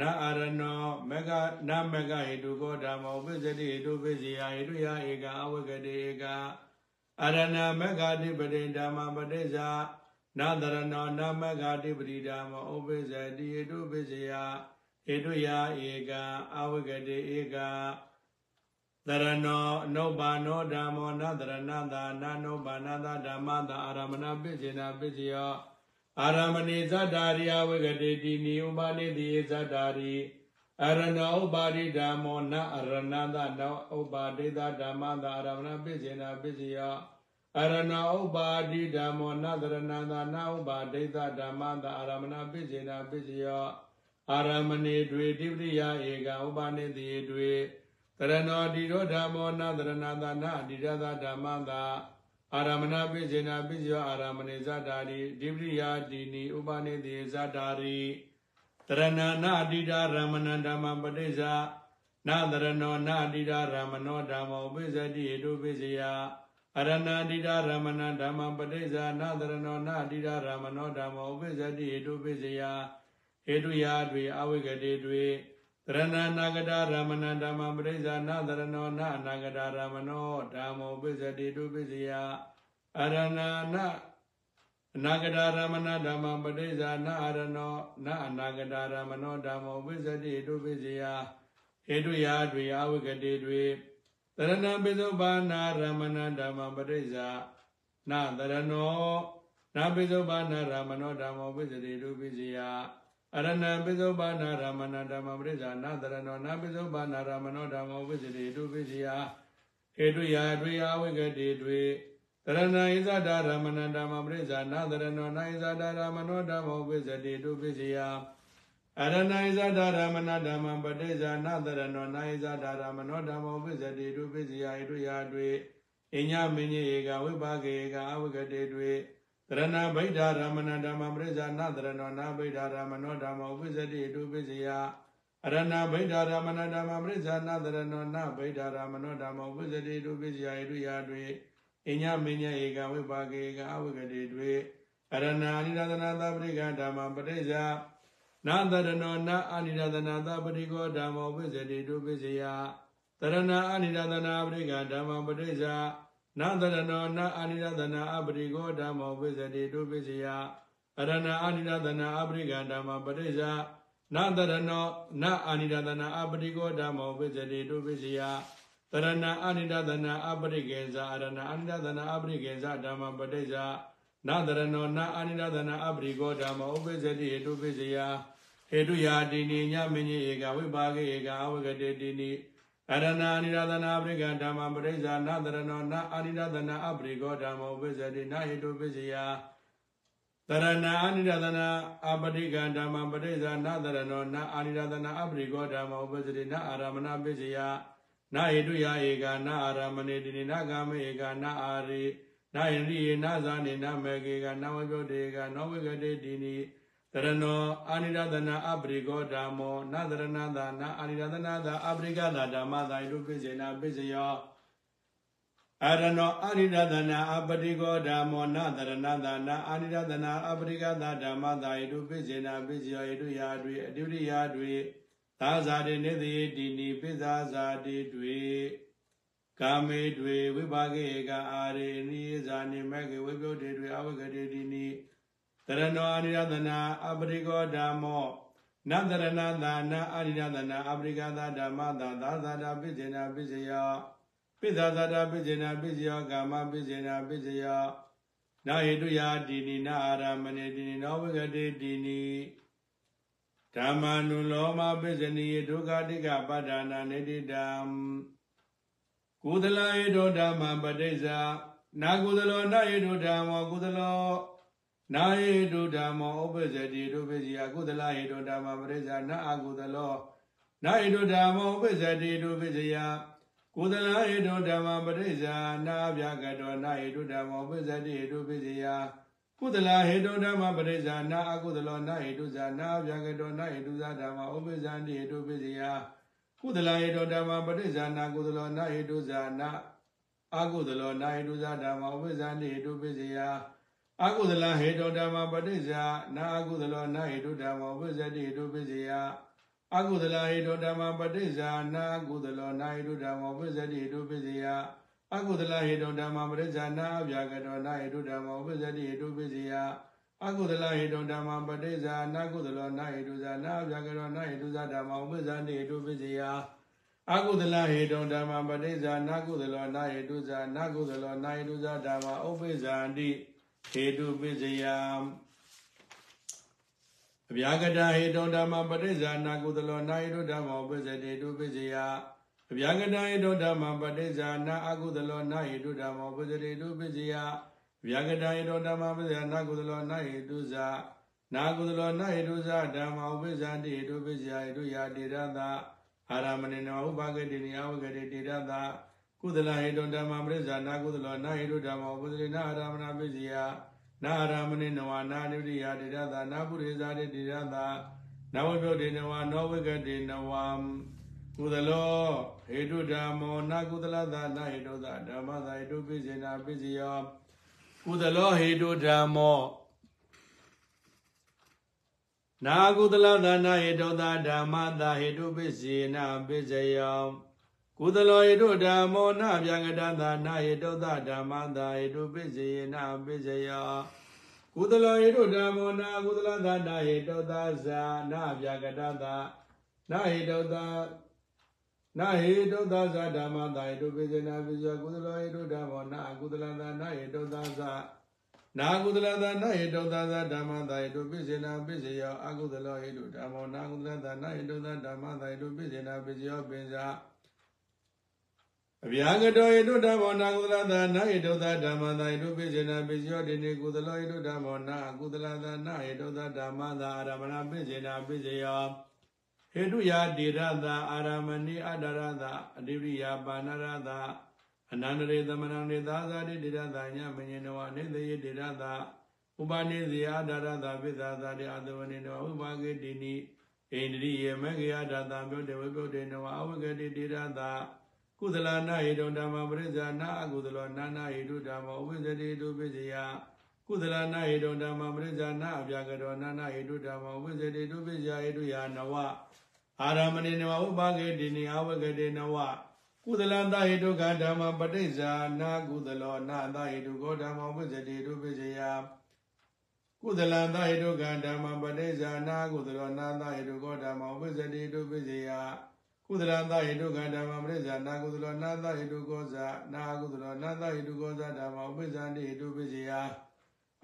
နာအရဏောမေဃနာမေဃဟိတုကောဓမ္မောပစ္စတိဟိတုပစ္စယဟိတုယဧကအဝဂတိဧကအရဏမေဃတိပတိဓမ္မပတိစ္ဆာနာတရဏောနာမေဃတိပတိဓမ္မောဥပ္ပစ္စတိဟိတုပစ္စယဟိတုယဧကအဝဂတိဧက တရဏောအနုပါနောဓမ္မောနာတရဏတာနာနုပါနာတာဓမ္မတာအာရမဏပစ္စေနာပစ္စယောအာရမဏိသတ္တာရိယဝဂတိတိနိဥပါနိတိသတ္တာရိအရဏဥပါရိဓမ္မောနအရဏတနောဥပါဒိတဓမ္မတာအာရမဏပစ္စေနာပစ္စယောအရဏဥပါတိဓမ္မောနသရဏတာနာဥပါဒိတဓမ္မတာအာရမဏပစ္စေနာပစ္စယောအာရမဏိတွေတိပရိယဧကဥပါနိတိတွေ တရဏောတိရောဓမ္မောနသရဏတာနာအတိရသဓမ္မတာအာရမဏပိစေနာပိစယောအာရမဏေဇတာရိဒီပရိယာတိနိဥပနိတိဇတာရိတရဏနာအတိတာရမဏဓမ္မပဋိစ္ဆာနာတရဏောနာအတိတာရမဏောဓမ္မောပိစတိဟိတုပိစယအရဏအတိတာရမဏဓမ္မပဋိစ္ဆာနာတရဏောနာအတိတာရမဏောဓမ္မောပိစတိဟိတုပိစယဟေတုယာတွေအဝိကတိတွေ တရဏနာဂတာရမဏဓမ္မပရိစ္ဆာနာတရဏောနာအနာဂတာရမဏောဓမ္မောပိစ္ဆတိတုပိစ္ဆယအရဏနာအနာဂတာရမဏဓမ္မပရိစ္ဆာနာအရဏောနာအနာဂတာရမဏောဓမ္မောပိစ္ဆတိတုပိစ္ဆယဟေတုယာတွေအဝိကတိတွေတရဏပိစုပါနာရမဏဓမ္မပရိစ္ဆာနာတရဏောနာပိစုပါနာရမဏောဓမ္မောပိစ္ဆတိတုပိစ္ဆယ အရဏံပိစုပါဏရမဏဓမ္မပရိစ္ဆာနာတရဏောနာပိစုပါဏရမနောဓမ္မောဝိသတိတုပိစီယဟေတုယာတွေယဝိကတိတွေတရဏဣဇဒာရမဏဓမ္မပရိစ္ဆာနာတရဏောနာဣဇဒာရမနောဓမ္မောဝိသတိတုပိစီယအရဏဣဇဒာရမဏဓမ္မပရိစ္ဆာနာတရဏောနာဣဇဒာရမနောဓမ္မောဝိသတိတုပိစီယဟေတုယာတွေအညမင်းကြီးဧကဝိပါကေကအဝိကတိတွေ တရဏဗိဒ္ဓရမဏဓမ္မပရိစ္ဆာနတရဏောနာဗိဒ္ဓရမနောဓမ္မဥပ္ပစ္စတိတုပစ္စယအရဏဗိဒ္ဓရမဏဓမ္မပရိစ္ဆာနတရဏောနာဗိဒ္ဓရမနောဓမ္မဥပ္ပစ္စတိတုပစ္စယဣတုယာတွေအညမင်းညဧကဝိပါကေကအဝိကတိတွေအရဏအနိရဒနာသပရိကဓမ္မပရိစ္ဆာနာတရဏောနာအနိရဒနာသပရိကောဓမ္မောဥပ္ပစ္စတိတုပစ္စယတရဏအနိရဒနာပရိကဓမ္မပရိစ္ဆာနာတရဏောနာအာနိရသနာအပရိကောဓမ္မောပိစတိတုပိစယအရဏအာနိရသနာအပရိကဓမ္မပရိစ္ဆာနာတရဏောနာအာနိရသနာအပရိကောဓမ္မောပိစတိတုပိစယတရဏအာနိရသနာအပရိကေဇာအရဏအာနိရသနာအပရိကေဇာဓမ္မပရိစ္ဆာနာတရဏောနာအာနိရသနာအပရိကောဓမ္မောဥပိစတိတုပိစယဟေတုယာတိနိညမင်းကြီးဧကဝိပါကေဧကအဝဂတေတိနိ အရဏာနိရဒနာပရိကဓမ္မပရိစ္ဆာနတရဏောနအာနိရဒနာအပရိကောဓမ္မောပစ္စတိနဟိတုပစ္စယတရဏာနိရဒနာအပရိကဓမ္မပရိစ္ဆာနတရဏောနအာနိရဒနာအပရိကောဓမ္မောပစ္စတိနအာရမဏပစ္စယနဟိတုယဧကနအာရမဏေတိနိနဂမေဧကနအာရိနယန္တိယေနဇာနေနမေကေကနဝဂုတေကနောဝဂတေတိနိ တရဏောအာနိရတနာအပရိကောဓမ္မောနသရဏသာနာအာနိရတနာသာအပရိကသာဓမ္မသာဣတုပိစေနာပိစယောအရဏောအာနိရတနာအပရိကောဓမ္မောနသရဏသာနာအာနိရတနာအပရိကသာဓမ္မသာဣတုပိစေနာပိစယောဣတုယာတွေအတုရိယာတွေသာဇာတိနေတိတိနိပိဇာဇာတိတွေကာမေတွေဝိပါကေကအာရေနိဇာနိမကေဝိပယုတ်တွေအဝဂတိတိနိ တရဏောအနိယတနာအပရိကောဓမ္မောနတရဏသာနာအနိယတနာအပရိကသာဓမ္မသာသာသာတာပိစေနာပိစယောပိဇာသာတာပိစေနာပိစယောကာမပိစေနာပိစယောနာဟိတုယာတိနိနာအာရမဏေတိနိနောဝိကတိတိနိဓမ္မနုလောမပိစနိယဒုက္ခတိကပဋ္ဌာနာနေတိတံကုသလဟိတောဓမ္မပဋိစ္ဆာနာကုသလောနာဟိတောဓမ္မောကုသလော နာဟိတုဓမ္မောဥပ္ပဇ္ဇတိဒုပ္ပဇ္ဇိယကုသလဟိတုဓမ္မပရိစ္ဆာနာအကုသလောနာဟိတုဓမ္မောဥပ္ပဇ္ဇတိဒုပ္ပဇ္ဇိယကုသလဟိတုဓမ္မပရိစ္ဆာနာဗျာကတောနာဟိတုဓမ္မောဥပ္ပဇ္ဇတိဒုပ္ပဇ္ဇိယကုသလဟိတုဓမ္မပရိစ္ဆာနာအကုသလောနာဟိတုဇာနာဗျာကတောနာဟိတုဇာဓမ္မဥပ္ပဇ္ဇတိဒုပ္ပဇ္ဇိယကုသလဟိတုဓမ္မပရိစ္ဆာနာကုသလောနာဟိတုဇာနာအကုသလောနာဟိတုဇာဓမ္မဥပ္ပဇ္ဇတိဒုပ္ပဇ္ဇိယ အကုသလဟေတောဓမ္မပဋိစ္ဆာနာအကုသလောနာဟေတုဓမ္မောဝိဇ္ဇတိတုပိစေယအကုသလဟေတောဓမ္မပဋိစ္ဆာနာအကုသလောနာဟေတုဓမ္မောဝိဇ္ဇတိတုပိစေယအကုသလဟေတောဓမ္မပဋိစ္ဆာနာအဗျာကတောနာဟေတုဓမ္မောဝိဇ္ဇတိတုပိစေယအကုသလဟေတောဓမ္မပဋိစ္ဆာနာကုသလောနာဟေတုဇာနာအဗျာကတောနာဟေတုဇာဓမ္မောဝိဇ္ဇတိတုပိစေယအကုသလဟေတောဓမ္မပဋိစ္ဆာနာကုသလောနာဟေတုဇာနာကုသလောနာဟေတုဇာဓမ္မဥပ္ပိဇာတိ ဟေတုပိစယံအဗျာကတာဟေတောဓမ္မပရိစ္ဆာနာကုသလောနာဟေတုဓမ္မောပိစတေတုပိစယအဗျာကတာဟေတောဓမ္မပရိစ္ဆာနာအကုသလောနာဟေတုဓမ္မောပိစတေတုပိစယအဗျာကတာဟေတောဓမ္မပရိစ္ဆာနာကုသလောနာဟေတုဇာနာကုသလောနာဟေတုဇာဓမ္မောပိစတိဟေတုပိစယဟေတုယာတိရသအာရမဏေနဝဥပဂတိနိယဝဂတိတိရသ ကုသလဟေတုဓမ္မပရိစ္ဆာနာကုသလောနာဟေတုဓမ္မောပုဇရိနာအာရမဏပိစီယနာအာရမဏိနဝနာနုရိယတိရသနာပုရိဇာတိတိရသနဝပြုတ်တေနဝနောဝိကတေနဝကုသလောဟေတုဓမ္မောနာကုသလသနာဟေတုသဓမ္မသာဟေတုပိစေနာပိစီယောကုသလောဟေတုဓမ္မောနာကုသလသနာဟေတုသဓမ္မသာဟေတုပိစေနာပိစယော ကုသလောယတုဓမ္မောနဗျာကတသာနာယတုသဓမ္မသာယတုပိစေယနာပိစယောကုသလောယတုဓမ္မောနာကုသလသာနာယတုသဇာနာဗျာကတသာနာယတုသနာဟေတုသဇာဓမ္မသာယတုပိစေနာပိစယောကုသလောယတုဓမ္မောနာကုသလသာနာယတုသဇာနာကုသလသာနာယတုသဇာဓမ္မသာယတုပိစေနာပိစယောအကုသလောယတုဓမ္မောနာကုသလသာနာယတုသဓမ္မသာယတုပိစေနာပိစယောပင်စာ အဗျာကတောယတုဓမ္မောနာကုသလသာနာယတုသဓမ္မသာယတုပိစေနာပိစယောတိနေကုသလောယတုဓမ္မောနာကုသလသာနာယတုသဓမ္မသာအာရမဏပိစေနာပိစယောဟေတုယာတိရသာအာရမဏိအဒရသာအတိရိယာပါဏရသာအနန္တရေသမဏံနေသာသာတိတိရသာညမညေနဝနေသေယတိရသာဥပနိဇေယဒရသာပိသာသာတိအသဝနေနဝဥပါကေတိနိဣန္ဒြိယမဂ္ဂယဒတာမြုတ်တေဝိပုတ်တေနဝအဝဂတိတိရသာ ကုသလနာဟိတုဓမ္မပရိစ္ဆာနာအကုသလောနာနာဟိတုဓမ္မဥပ္ပဇ္ဇတိတုပိစယကုသလနာဟိတုဓမ္မပရိစ္ဆာနာအပြာကတောနာနာဟိတုဓမ္မဥပ္ပဇ္ဇတိတုပိစယဟိတုယာနဝအာရမဏိနဝဥပဂေတိနိအဝဂတေနဝကုသလန္တဟိတုကဓမ္မပဋိစ္ဆာနာကုသလောနာသဟိတုကောဓမ္မဥပ္ပဇ္ဇတိတုပိစယကုသလန္တဟိတုကဓမ္မပဋိစ္ဆာနာကုသလောနာသဟိတုကောဓမ္မဥပ္ပဇ္ဇတိတုပိစယ ကုသလသဟိတုကဓမ္မပရိစ္ဆာနာကုသလောနာသဟိတုကောဇာနာကုသလောနာသဟိတုကောဇာဓမ္မဥပိစ္ဆန္တိဟိတုပိစီယ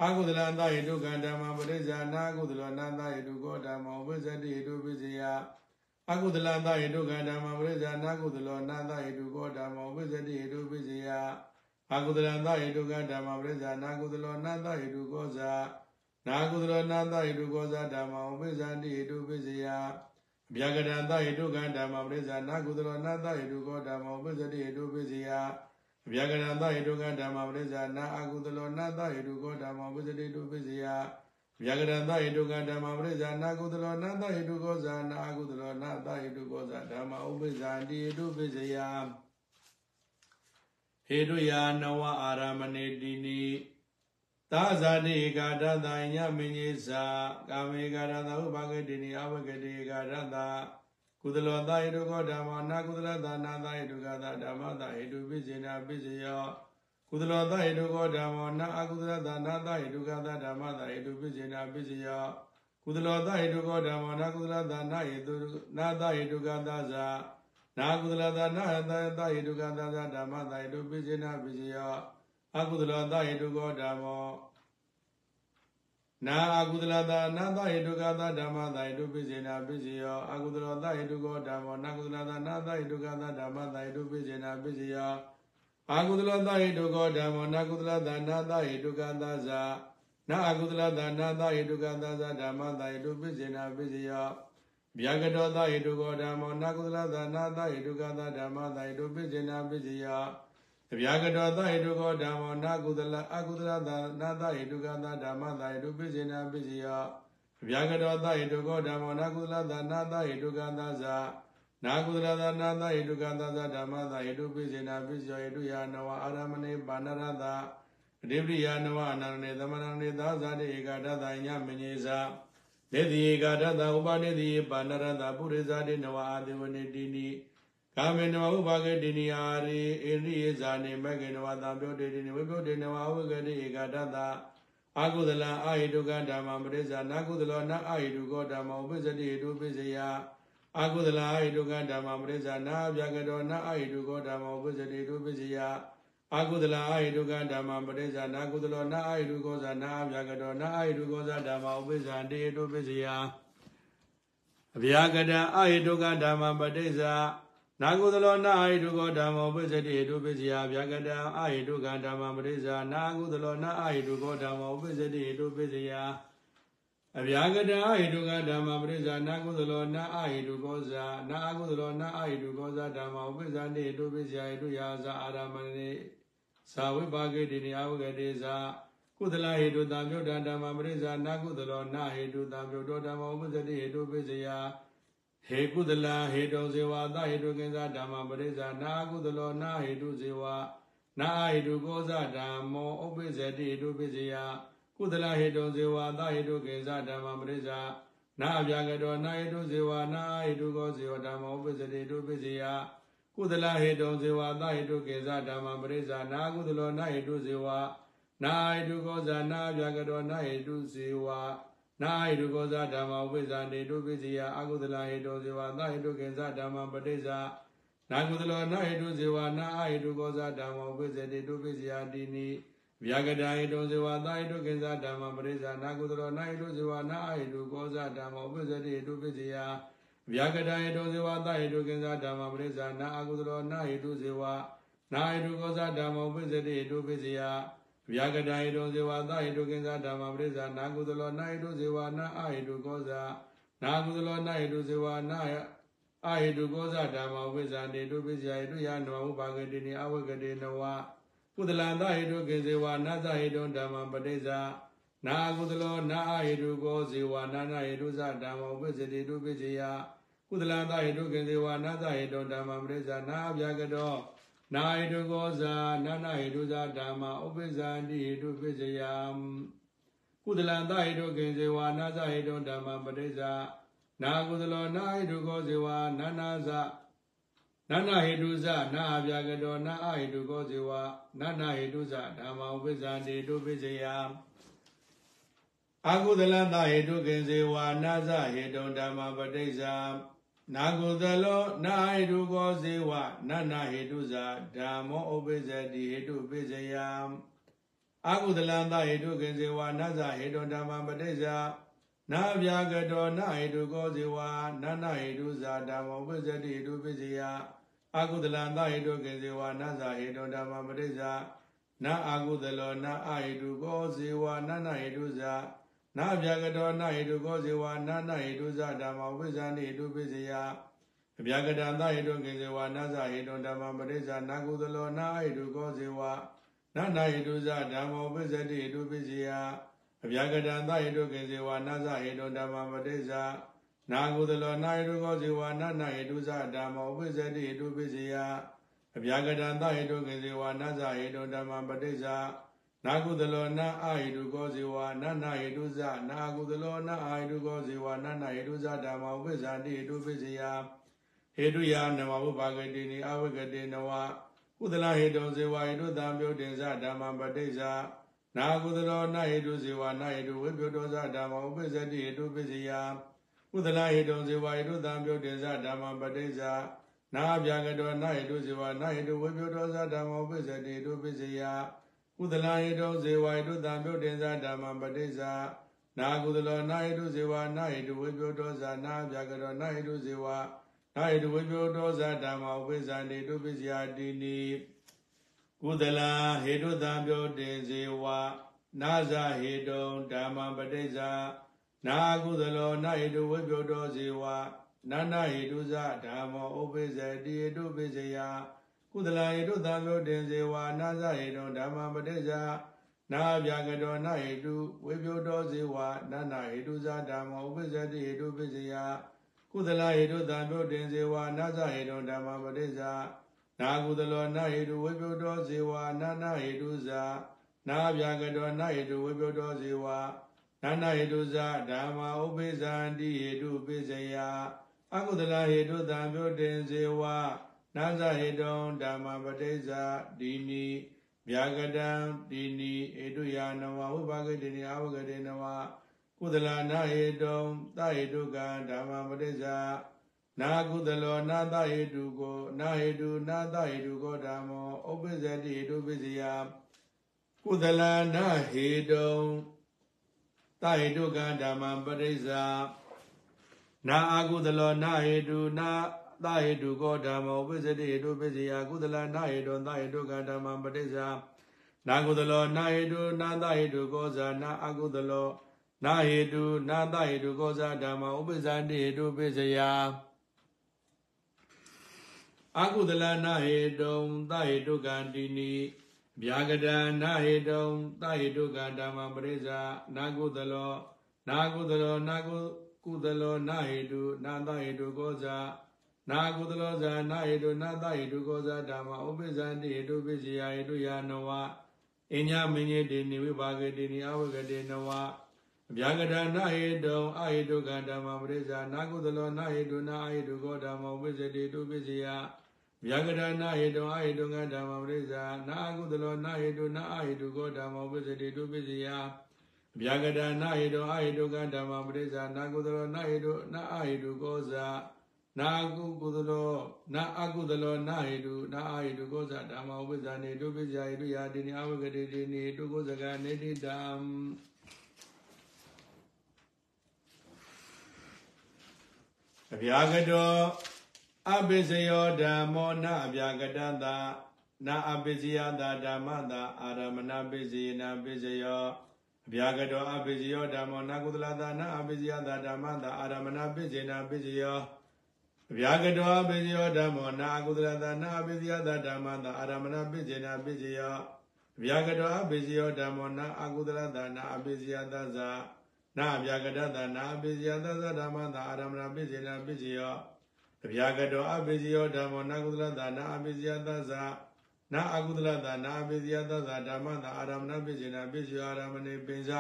အာကုသလသဟိတုကဓမ္မပရိစ္ဆာနာကုသလောနာသဟိတုကောဓမ္မဥပိစ္ဆန္တိဟိတုပိစီယအာကုသလသဟိတုကဓမ္မပရိစ္ဆာနာကုသလောနာသဟိတုကောဓမ္မဥပိစ္ဆန္တိဟိတုပိစီယအာကုသလသဟိတုကဓမ္မပရိစ္ဆာနာကုသလောနာသဟိတုကောဇာနာကုသလောနာသဟိတုကောဇာဓမ္မဥပိစ္ဆန္တိဟိတုပိစီယ ဗျာကရတဟိတုကဓမ္မပရိစ္ဆာနာကုသလောနာသဟိတုကောဓမ္မောပစ္စတိဟိတုပစ္စယဗျာကရတဟိတုကဓမ္မပရိစ္ဆာနာအကုသလောနာသဟိတုကောဓမ္မောပစ္စတိတုပစ္စယဗျာကရန္တဟိတုကဓမ္မပရိစ္ဆာနာကုသလောနာတဟိတုကောဇာနာအကုသလောနာတဟိတုကောဇာဓမ္မဥပိ္ပဇာတိဟိတုပိစယဟေတုယာနဝအာရမဏေတိနိ သာဇာတိကာတတညမင်းကြီးစာကာမေကာရတဥပဂတိနိအဝဂတိကာရတကုသလောတဟိတုကောဓမ္မနာကုသလသာနာတဟိတုကသာဓမ္မတဟိတုပိစေနာပိစယောကုသလောတဟိတုကောဓမ္မောနာအကုသလသာနာတဟိတုကသာဓမ္မတဟိတုပိစေနာပိစယောကုသလောတဟိတုကောဓမ္မောနာကုသလသာနာဟိတုနာတဟိတုကသာဇာနာကုသလသာနာဟတတဟိတုကသာဇာဓမ္မတဟိတုပိစေနာပိစယော အကုသလောတဟိတုကောဓမ္မောနာအကုသလတာနာတဟိတုကသဓမ္မတဟိတုပိစေနာပိစေယောအကုသလောတဟိတုကောဓမ္မောနာကုသလတာနာတဟိတုကသဓမ္မတဟိတုပိစေနာပိစေယောအာကုသလတဟိတုကောဓမ္မောနာကုသလတာနာတဟိတုကသဇာနာအကုသလတာနာတဟိတုကသဇာဓမ္မတဟိတုပိစေနာပိစေယောဗျာကတောတဟိတုကောဓမ္မောနာကုသလတာနာတဟိတုကသဓမ္မတဟိတုပိစေနာပိစေယော တဗျာကတောသဟိတုကောဓမ္မောနာကုသလအကုသလသာနာသဟိတုကသာဓမ္မသာဟိတုပိစေနာပိစီယတဗျာကတောသဟိတုကောဓမ္မောနာကုသလသာနာသဟိတုကသာဇာနာကုသလသာနာသဟိတုကသာဇာဓမ္မသာဟိတုပိစေနာပိစီယဟိတုယာနဝအာရမဏေပါဏရတအတိပရိယာနဝအနန္တေသမဏနေသာဇာတိဧကတသညမညေသာနေတိဧကတသဥပနေတိပါဏရတပုရိဇာတိနဝအာဒေဝနေတိနိ ကာမေနဝဥပါကေတိနိအာရိဣရိယဇာနေမကေနဝသံပြောတေတိနိဝိပုတေနဝဝိကတိဧကတတအာကုသလအာဟိတုကဓမ္မပရိစ္ဆာနာကုသလောနာအာဟိတုကောဓမ္မဥပ္ပဇ္ဇတိဟိတုပိစယအာကုသလအာဟိတုကဓမ္မပရိစ္ဆာနာအဗျာကတောနာအာဟိတုကောဓမ္မဥပ္ပဇ္ဇတိဟိတုပိစယအာကုသလအာဟိတုကဓမ္မပရိစ္ဆာနာကုသလောနာအာဟိတုကောဇာနာအဗျာကတောနာအာဟိတုကောဇာဓမ္မဥပ္ပဇ္ဇတိဟိတုပိစယအဗျာကတအာဟိတုကဓမ္မပရိစ္ဆာ နာကုသလောနာဟိတုကောဓမ္မောပိစတိဟိတုပိစယဗျာကတံအာဟိတုကံဓမ္မပရိစ္ဆာနာကုသလောနာအာဟိတုကောဓမ္မောပိစတိဟိတုပိစယအဗျာကတံအာဟိတုကဓမ္မပရိစ္ဆာနာကုသလောနာအာဟိတုကောဇာနာကုသလောနာအာဟိတုကောဇာဓမ္မောပိစတိဟိတုပိစယဟိတုယာဇာအာရမဏိသာဝိပါကေတိနိအဝဂတိဇာကုသလဟိတုတံမြုဒ္ဒဓမ္မပရိစ္ဆာနာကုသလောနာဟိတုတံမြုဒ္ဒဓမ္မောပိစတိဟိတုပိစယ ဟေကုသလဟေတုံဇေဝသဟေတုကိဉ္စဓမ္မပရိစ္ဆာနာကုသလောနာဟေတုဇေဝနာဟေတုကောဇဓမ္မောဥပ္ပိဇတိဟေတုပိစယကုသလဟေတုံဇေဝသဟေတုကိဉ္စဓမ္မပရိစ္ဆာနာအပြာကတောနာဟေတုဇေဝနာဟေတုကောဇေဝဓမ္မောဥပ္ပိဇတိဟေတုပိစယကုသလဟေတုံဇေဝသဟေတုကိဉ္စဓမ္မပရိစ္ဆာနာကုသလောနာဟေတုဇေဝနာဟေတုကောဇာနာအပြာကတောနာဟေတုဇေဝ နာဟိတုကောဇဓမ္မဥပိ္ပဇာနေတုပိစီယအကုသလဟိတုဇေဝသဟိတုကိဉ္စဓမ္မပဋိစ္ဆာနာကုသလောနာဟိတုဇေဝနာအဟိတုကောဇဓမ္မဥပိ္ပဇေတိတုပိစီယတိနိဗျာကတဟိတုဇေဝသဟိတုကိဉ္စဓမ္မပဋိစ္ဆာနာကုသလောနာဟိတုဇေဝနာအဟိတုကောဇဓမ္မဥပိ္ပဇေတိတုပိစီယဗျာကတဟိတုဇေဝသဟိတုကိဉ္စဓမ္မပဋိစ္ဆာနာအကုသလောနာဟိတုဇေဝနာဟိတုကောဇဓမ္မဥပိ္ပဇေတိတုပိစီယ ဗျာကတဟိတုဇေဝသဟိတုကိဉ္စဓမ္မပရိစ္ဆာနာကုသလောနာဟိတုဇေဝနာအဟိတုကောဇာနာကုသလောနာဟိတုဇေဝနာအဟိတုကောဇာဓမ္မဝိဇ္ဇာနေတုပိစယဟိတုယနဝဥပါကတိနိအဝကတိနဝကုသလံသဟိတုကိဉ္စေဝနာသဟိတုဓမ္မပရိစ္ဆာနာကုသလောနာအဟိတုကောဇေဝနာနာဟိတုဇဓမ္မဝိဇ္ဇတိတုပိစယကုသလံသဟိတုကိဉ္စေဝနာသဟိတုဓမ္မပရိစ္ဆာနာဗျာကတော နာဟိတုကောဇာနာနာဟိတုဇာဓမ္မဥပိ္ပဇာတိဟိတုပိစယံကုသလံသဟိတုကိဉ္စေဝနာဇဟိတုဓမ္မပရိစ္ဆာနာကုသလောနာဟိတုကောဇေဝနာနာဇနာနာဟိတုဇနာအပြာကတောနာအဟိတုကောဇေဝနာနာဟိတုဇဓမ္မဥပိ္ပဇာတိဟိတုပိစယံအာကုသလံသဟိတုကိဉ္စေဝနာဇဟိတုဓမ္မပရိစ္ဆာ နာကုသလောနာဟိတုကောဇေဝနနဟိတုဇာဓမ္မောဥပိစ္ဆတိဟိတုပိစယံအာကုသလံသဟိတုကိဇေဝနဇဟိတုဓမ္မပတိဇာနာဗျာကတောနာဟိတုကောဇေဝနနဟိတုဇာဓမ္မောဥပိစ္ဆတိဟိတုပိစယအာကုသလံသဟိတုကိဇေဝနဇဟိတုဓမ္မပတိဇာနာအာကုသလောနာအဟိတုကောဇေဝနနဟိတုဇာ နာဗျာကတောနာဟိတုကောဇေဝနာနာဟိတုဇဓမ္မဝိဇ္ဇာနိဟိတုပိစယအဗျာကတံသဟိတုကိဇေဝနာဇဟိတုဓမ္မပရိစ္ဆာနာကုသလောနာဟိတုကောဇေဝနာနာဟိတုဇဓမ္မဝိဇ္ဇတိဟိတုပိစယအဗျာကတံသဟိတုကေဇေဝနာဇဟိတုဓမ္မပတိစ္ဆာနာကုသလောနာဟိတုကောဇေဝနာနာဟိတုဇဓမ္မောပိစတိဟိတုပိစယအဗျာကတံသဟိတုကေဇေဝနာဇဟိတုဓမ္မပတိစ္ဆာ နာကုသလောနာအာဟိတုကောဇေဝနာနာဟိတုဇနာကုသလောနာအာဟိတုကောဇေဝနာနာဟိတုဇဓမ္မောပိစတိဟိတုပိစယဟေတုယနမဝုပါကတိနိအဝဂတိနဝကုသလဟေတုဇေဝဟိတုသံပြုတ်တင်္စဓမ္မပတိစ္ဆာနာကုသလောနာဟိတုဇေဝနာဟိတုဝိပယတောဇဓမ္မောပိစတိဟိတုပိစယကုသလဟိတုဇေဝဟိတုသံပြုတ်တင်္စဓမ္မပတိစ္ဆာနာဗျာကတောနာဟိတုဇေဝနာဟိတုဝိပယတောဇဓမ္မောပိစတိဟိတုပိစယ ကုသလဟိတုဇေဝဟိတုသံပြုတ်တင်္စဓမ္မပတိစ္ဆာနာကုသလောနာဟိတုဇေဝနာဟိတုဝိပယတောဇနာဗျာကတောနာဟိတုဇေဝနာဟိတုဝိပယတောဇဓမ္မောပိစတိဟိတုပိစယတိနိကုသလဟေတုသံပြုတ်တင်ဇေဝနာဇဟေတုံဓမ္မပဋိစ္ဆာနာကုသလောနာဟိတုဝိပယောတောဇေဝနာနာဟိတုဇဓမ္မောဥပိစ္ဆေတိဟိတုပိစ္ဆေယ ကုသလဟိတုသံဃောတင်ဇေဝနာဇဟေတုံဓမ္မပဋိစ္ဆာနာဗျာကတောနာဟိတုဝိပယောတောဇေဝနာနာဟိတုဇဓမ္မောဥပိစ္ဆေတိဟိတုပိစ္ဆေယကုသလဟိတုသံဃောတင်ဇေဝနာဇဟေတုံဓမ္မပဋိစ္ဆာနာကုသလောနာဟိတုဝိပယောတောဇေဝနာနာဟိတုဇနာဗျာကတောနာဟိတုဝိပယောတောဇေဝနာနာဟိတုဇဓမ္မာဥပိသန္တိဟိတုပိစယအကုသလဟိတုသံပြုတင်ဇေဝ နာဇဟိတုံဓမ္မပတိစ္ဆာဒီနိဗျာကတံဒီနိဧတုယာနဝဝိပါကတိနိအဝဂတိနဝကုသလနာဟိတုံသဟိတုကံဓမ္မပတိစ္ဆာနာကုသလောနာသဟိတုကိုနာဟိတုနာသဟိတုကိုဓမ္မောဥပိစ္ဆတိဟိတုပိစယကုသလနာဟိတုံသဟိတုကံဓမ္မပရိစ္ဆာနာအကုသလောနာဟိတုနာ သဟိတုကိုဓမ္မောပိစ္ဆတိဟိတုပိစယကုသလနာဟိတုသဟိတုကံဓမ္မပရိစ္ဆာနာကုသလောနာဟိတုနာသဟိတုကိုဇာနာအကုသလောနာဟိတုနာသဟိတုကိုဇာဓမ္မဥပိစ္ဆတိဟိတုပိစယအကုသလနာဟေတုံသဟေတုကံတိနိဗျာကတံနာဟေတုံသဟေတုကံဓမ္မပရိစ္ဆာနာကုသလောနာကုသလောနာကုကုသလောနာဟေတုနာသဟေတုကောဇာ နာကုသလောဇာနာဟေတုနာသဟေတုကောဇာဓမ္မဥပိစ္ဆန္တိဟေတုပိစိယဟေတုယာနဝအညမင်းကြီးတိနိဝိပါကေတိနိအဝဂတိနဝဗျာကတနာဟေတုံအဟေတုကဓမ္မပရိစ္ဆာနာကုသလောနာဟေတုနာအဟေတုကောဓမ္မဝိဇ္ဇတိတုပိစိယဗျာကရဏဟေတုအဟေတုငဓမ္မပရိစ္ဆာနာအကုသလောနာဟေတုနာအဟေတုကောဓမ္မဝိဇ္ဇတိတုပိစိယဗျာကရဏဟေတုအဟေတုကဓမ္မပရိစ္ဆာနာကုသလောနာဟေတုနာအဟေတုကောဇာ နာကုကုသလောနာအကုသလောနာဟေတုနာအဟေတုကောဇာဓမ္မဝိဇ္ဇာနေတုပိစိယဟေတုယာတိနိအဝဂတိတိနိတုကောဇကနေတိတံအဗျာကတောအပိစယောဓမ္မောနအဗျာကတတနာအပိစယတာဓမ္မတာအာရမဏပိစယနာပိစယောအဗျာကတောအပိစယောဓမ္မောနကုသလတာနာအပိစယတာဓမ္မတာအာရမဏပိစယနာပိစယောအ ဗျာကတောအပိစယောဓမ္မောနာကုသလတာနာအပိစယတာဓမ္မတာအာရမဏပိစယနာပိစယောအဗျာကတောအပိစယောဓမ္မောနာအကုသလတာနာအပိစယတာဇာနာအဗျာကတတနာအပိစယတာဇာဓမ္မတာအာရမဏပိစယနာပိစယောအဗျာကတောအပိစီယောဓမ္မောနာကုသလတာနာအပိစီယသသနာအကုသလတာနာအပိစီယသသဓမ္မတာအာရမဏပိစေနာပိစီယောအာရမဏေပင်စ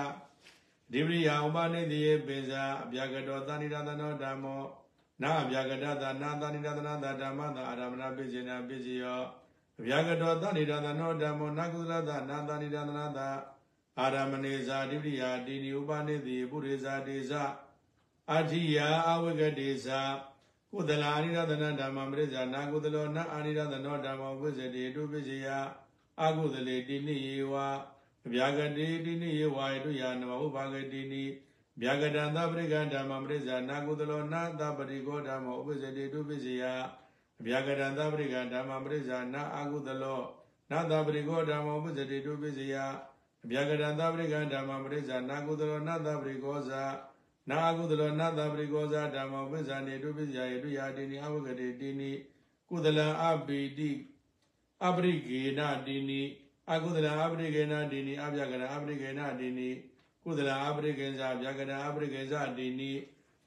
ဒီပရိယာဥပနိတိယေပင်စအဗျာကတောသဏိရသနောဓမ္မော နာအဗျာကတတာနာသဏိရသနာတာဓမ္မတာအာရမဏပိစေနာပိစီယောအဗျာကတောသဏိရသနောဓမ္မောနာကုသလတာနာသဏိရသနာတာအာရမဏေဇာတိပရိယာတိနိဥပနိတိပုရိဇာတေဇအဋ္ဌိယအဝဂတေဇာကုသလာအနိရဒနာဓမ္မပရိစ္ဆာနာကုသလောနာအနိရဒနောဓမ္မဝိဇ္ဇတိတုပိစယအကုသလေတိနိယေဝဗျာဂတိတိနိယေဝယတုယာနမဥပါဂတိနိ ဗျာဂတံသပရိကဓမ္မပရိစ္ဆာနာကုသလောနာသပရိကောဓမ္မဥပိစတိတုပိစယဗျာဂတံသပရိကဓမ္မပရိစ္ဆာနာအကုသလောနာသပရိကောဓမ္မဥပိစတိတုပိစယဗျာဂတံသပရိကဓမ္မပရိစ္ဆာနာကုသလောနာသပရိကောဇာနာကုသလောနတပရိကောဇာဓမ္မဝိဇ္ဇာနေတုပိဇာယေတုယာတိနိအဝဂတိတိနိကုသလံအပိတိအပရိကေနတိနိအကုသလံအပရိကေနတိနိအပြကရအပရိကေနတိနိ ကုကုသလအပရိကေဇဗျာကရအပရိကေဇတိနိ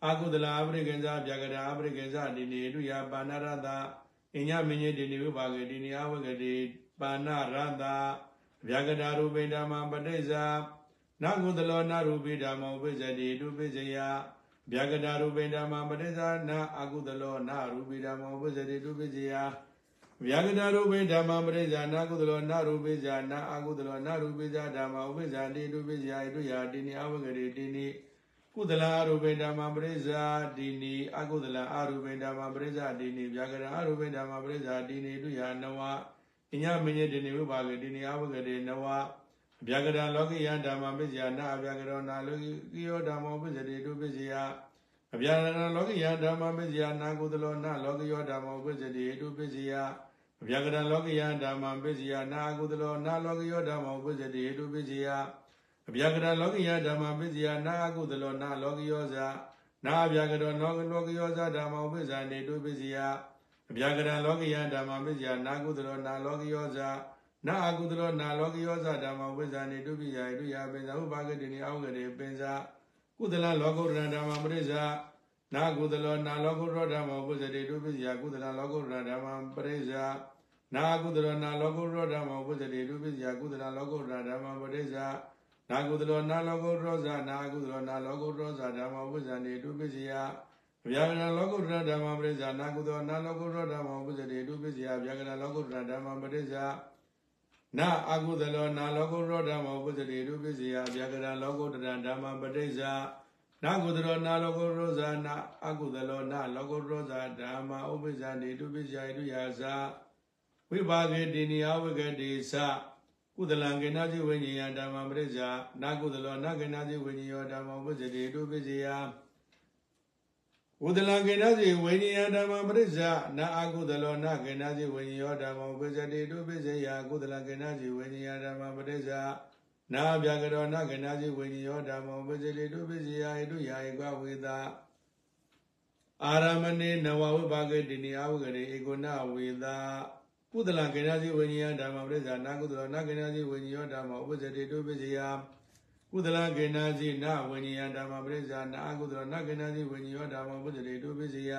အကုသလအပရိကေဇဗျာကရအပရိကေဇတိနိဒုယပါဏရတအညမင်းကြီးတိနိဝိပါကေတိနိအဝဂတိပါဏရတဗျာကတာရူပိဓမ္မပဋိစ္ဆာနာကုသလောနာရူပိဓမ္မောပိစ္ဆတိဒုပိစ္ဆယဗျာကတာရူပိဓမ္မပဋိစ္ဆာနာအကုသလောနာရူပိဓမ္မောပိစ္ဆတိဒုပိစ္ဆယ ဗျာကတာရူပိဓမ္မပဋိစ္ဆာနာကုသလောနာရူပိစ္ဆာနာအကုသလောနာရူပိစ္ဆာဓမ္မောပိစ္ဆာတိဒုပိစ္ဆယဣတုယာတိနိအဝဂတိတိနိကုသလအရူပိဓမ္မပရိစ္ဆာတိနိအကုသလအရူပိဓမ္မပရိစ္ဆာတိနိဗျာကရအရူပိဓမ္မပရိစ္ဆာတိနိတုယာနဝအညမညေတိနိဝိပါကေတိနိအဝဂတိနဝဗျာကရလောကိယဓမ္မပစ္စယနာအဗျာကရောနာလောကိယောဓမ္မောပစ္စတိတုပစ္စယအဗျာကရလောကိယဓမ္မပစ္စယနာကုသလောနာလောကိယောဓမ္မောပစ္စတိတုပစ္စယအ ဗျာကရလောကိယဓမ္မပစ္စယနာကုသလောနာလောကိယောဓမ္မောပစ္စတိတုပစ္စယအဗျာကရလောကိယဓမ္မပစ္စယနာကုသလောနာလောကိယောဇာနာအဗျာကရောနောလောကိယောဇာဓမ္မောပစ္စတိတုပစ္စယအဗျာကရလောကိယဓမ္မပစ္စယနာကုသလောနာလောကိယောဇာနာအကုသလောနာလောကိယောဇဓမ္မဝိဇ္ဇာနေတုပိယဣတုယပင်ဇာဥပါကတိနိအောဂရေပင်ဇာကုသလလောကုတ္တရဓမ္မပရိစ္ဆာနာကုသလောနာလောကုတ္တရဓမ္မဝိဇ္ဇတိတုပိယကုသလလောကုတ္တရဓမ္မပရိစ္ဆာ နာကုသလောနာလောကုတ္တရဓမ္မဝိဇ္ဇတိတုပိယကုသလလောကုတ္တရဓမ္မပရိစ္ဆာနာကုသလောနာလောကုတ္တရဇာနာကုသလောနာလောကုတ္တရဇာဓမ္မဝိဇ္ဇာနေတုပိယဗျာကရလောကုတ္တရဓမ္မပရိစ္ဆာနာကုသလောနာလောကုတ္တရဓမ္မဝိဇ္ဇတိတုပိယဗျာကရလောကုတ္တရဓမ္မပရိစ္ဆာနာအကုသလောနာလောကုတ္တရဓမ္မဥပ္ပဇ္ဇတိရုပ္ပဇိယဗျာကရလောကုတ္တရဓမ္မပဋိစ္ဆာနာကုသလောနာလောကုတ္တရဇာနာအကုသလောနာလောကုတ္တရဇာဓမ္မဥပ္ပဇ္ဇတိတုပ္ပဇ္ဇယတုယာဇာ ဝိပါကေတိနိယဝဂတိသကုသလံကေနဇိဝိညာယဓမ္မပဋိစ္ဆာနာကုသလောနာကေနဇိဝိညာယောဓမ္မဥပ္ပဇ္ဇတိတုပ္ပဇ္ဇယဥဒလကေနစီဝိညာယဓမ္မပရိစ္ဆာနာအကုသလောနာကေနစီဝိညာယောဓမ္မပစ္စတိတုပစ္စယကုသလကေနစီဝိညာယဓမ္မပရိစ္ဆာနာဗျာကရောနာကေနစီဝိညာယောဓမ္မပစ္စတိတုပစ္စယဣတုယာဧကဝေတာအာရမဏေနဝဝိပါကေတိနိအဝဂရေဧကုဏဝေတာ ကုသလကေနစီဝိညာယဓမ္မပရိစ္ဆာနာကုသလောနာကေနစီဝိညာယောဓမ္မဥပစ္စတိတုပစ္စယကုသလကေနာစီနာဝိညာယဓမ္မပရိစ္ဆာနာအကုသလနာကေနာစီဝိညာယောဓမ္မပုဇ္ဇတိတုပိစီယ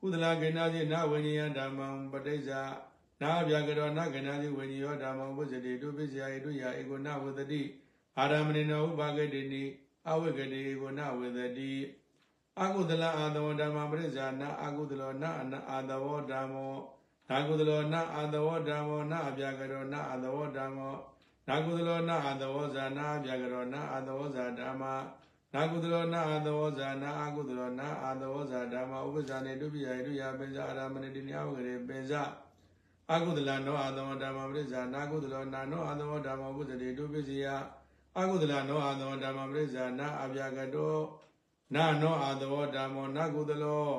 ကုသလကေနာစီနာဝိညာယဓမ္မပဋိစ္ဆာနာဗျာကရောနာကေနာစီဝိညာယောဓမ္မပုဇ္ဇတိတုပိစီယဣတုယဧကုဏဝတတိအာရမဏိနောဥပါကေတိနိအဝိကတိဧကုဏဝတတိအကုသလအာသဝဓမ္မပရိစ္ဆာနာအကုသလောနာအာသဝဓမ္မော နာကုသလောနာအာသဝဓမ္မောနာအဗျာကရောနာအာသဝဓမ္မောနာကုသလောနာအသဝဇာနာဗျာကရောနာအသဝဇာဓမ္မနာကုသလောနာအသဝဇာနာအကုသလောနာအသဝဇာဓမ္မဥပ္ပဇာနေတုပိယဣတုယပိဇာအာရမဏတိနိယဝဂရေပိဇာအကုသလနောအသဝဓမ္မပရိစ္ဆာနာကုသလောနာနောအသဝဓမ္မဥပ္ပဇတိတုပိစီယအကုသလနောအသဝဓမ္မပရိစ္ဆာနာအဗျာကတောနာနောအသဝဓမ္မောနာကုသလော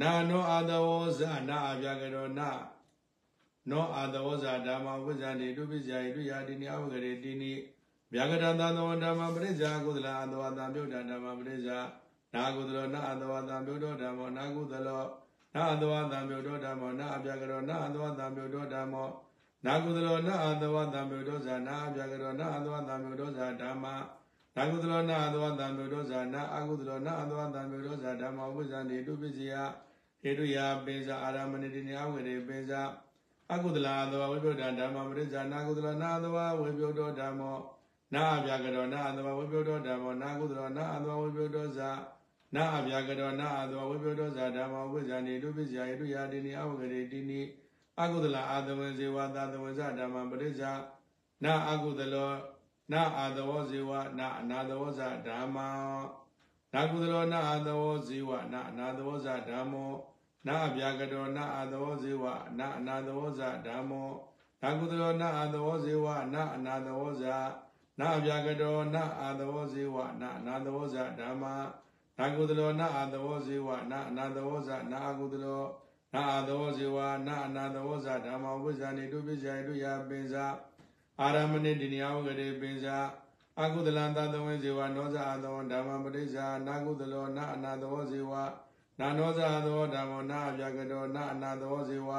နာနောအသဝဇာနာအဗျာကတောနာနောအာသဝဇာဓမ္မဝိဇ္ဇာတိတုပိဇာယိတုယာတိနိအဝဂရေတိနိဗျာကတံသံသောဓမ္မပရိစ္ဆာကုသလအသဝတံပြုတ်တံဓမ္မပရိစ္ဆာနာကုသလောနာအသဝတံပြုတ်တော်ဓမ္မောနာကုသလောနာအသဝတံပြုတ်တော်ဓမ္မောနာအဗျာကရောနာအသဝတံပြုတ်တော်ဓမ္မောနာကုသလောနာအသဝတံပြုတ်တော်ဇာနာအဗျာကရောနာအသဝတံပြုတ်တော်ဇာဓမ္မနာကုသလောနာအသဝတံပြုတ်တော်ဇာနာအကုသလောနာအသဝတံပြုတ်တော်ဇာဓမ္မဝိဇ္ဇာတိတုပိစီယ ဟေတုယာပိဇာအာရမဏိတိနိအဝဂရေပိဇာအကုသလာသောဝိပယုဒ္ဓဓမ္မပရိစ္ဆာနာကုသလနာသောဝိပယုဒ္ဓဓမ္မောနာအဗျာကရောနာအသောဝိပယုဒ္ဓဓမ္မောနာကုသလနာအသောဝိပယုဒ္ဓဇာနာအဗျာကရောနာအသောဝိပယုဒ္ဓဇာဓမ္မောဝိဇာနေတုပိဇာယတုယာတိနိအဝဂရေတိနိအကုသလအာသဝဇေဝသာသဝဇဓမ္မပရိစ္ဆာနာအကုသလောနာအာသဝဇေဝနာအနာသဝဇဓမ္မော နာကုသလောနာအာသဝဇေဝနာအနာသဝဇဓမ္မောနာအဗျာကတောနာအသောဇေဝနာအနာသောဇဓမ္မောနာကုသလောနာအသောဇေဝနာအနာသောဇနာအဗျာကတောနာအသောဇေဝနာအနာသောဇဓမ္မာနာကုသလောနာအသောဇေဝနာအနာသောဇနာအကုသလောနာအသောဇေဝနာအနာသောဇဓမ္မာဝိဇာနေတုပိဇာတုယပင်စာအာရမဏိတိနိယဝဂရေပင်စာ အကုသလံသတဝေဇေဝနောဇအာသောဓမ္မပရိစ္ဆာနာကုသလောနာအနာသောဇေဝနာနောဇာသောဓမ္မောနာအပြကတောနာအနာသောဇေဝ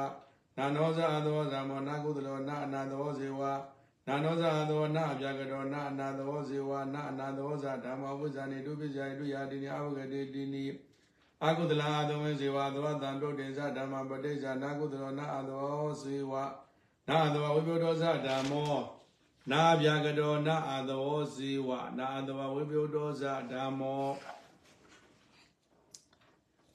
နာနောဇာသောဓမ္မောနာကုသလောနာအနာသောဇေဝနနာနောဇာသောနာအပြာကတောနာအနာသောဇေဝနာအနာသောဇာဓမ္မဝိဇ္ဇာနိတုပိဇာယတုယာတိနိအဝဂတိတိနိအကုသလအာသဝေဇေဝသောတံပြုတ်တင်ဇဓမ္မပဋိဇာနာကုသလောနာအသောဇေဝနာအသောဝိပယောဇဓမ္မော နာအပြာကတောနာအသောဇေဝနာအသောဝိပယောဇဓမ္မော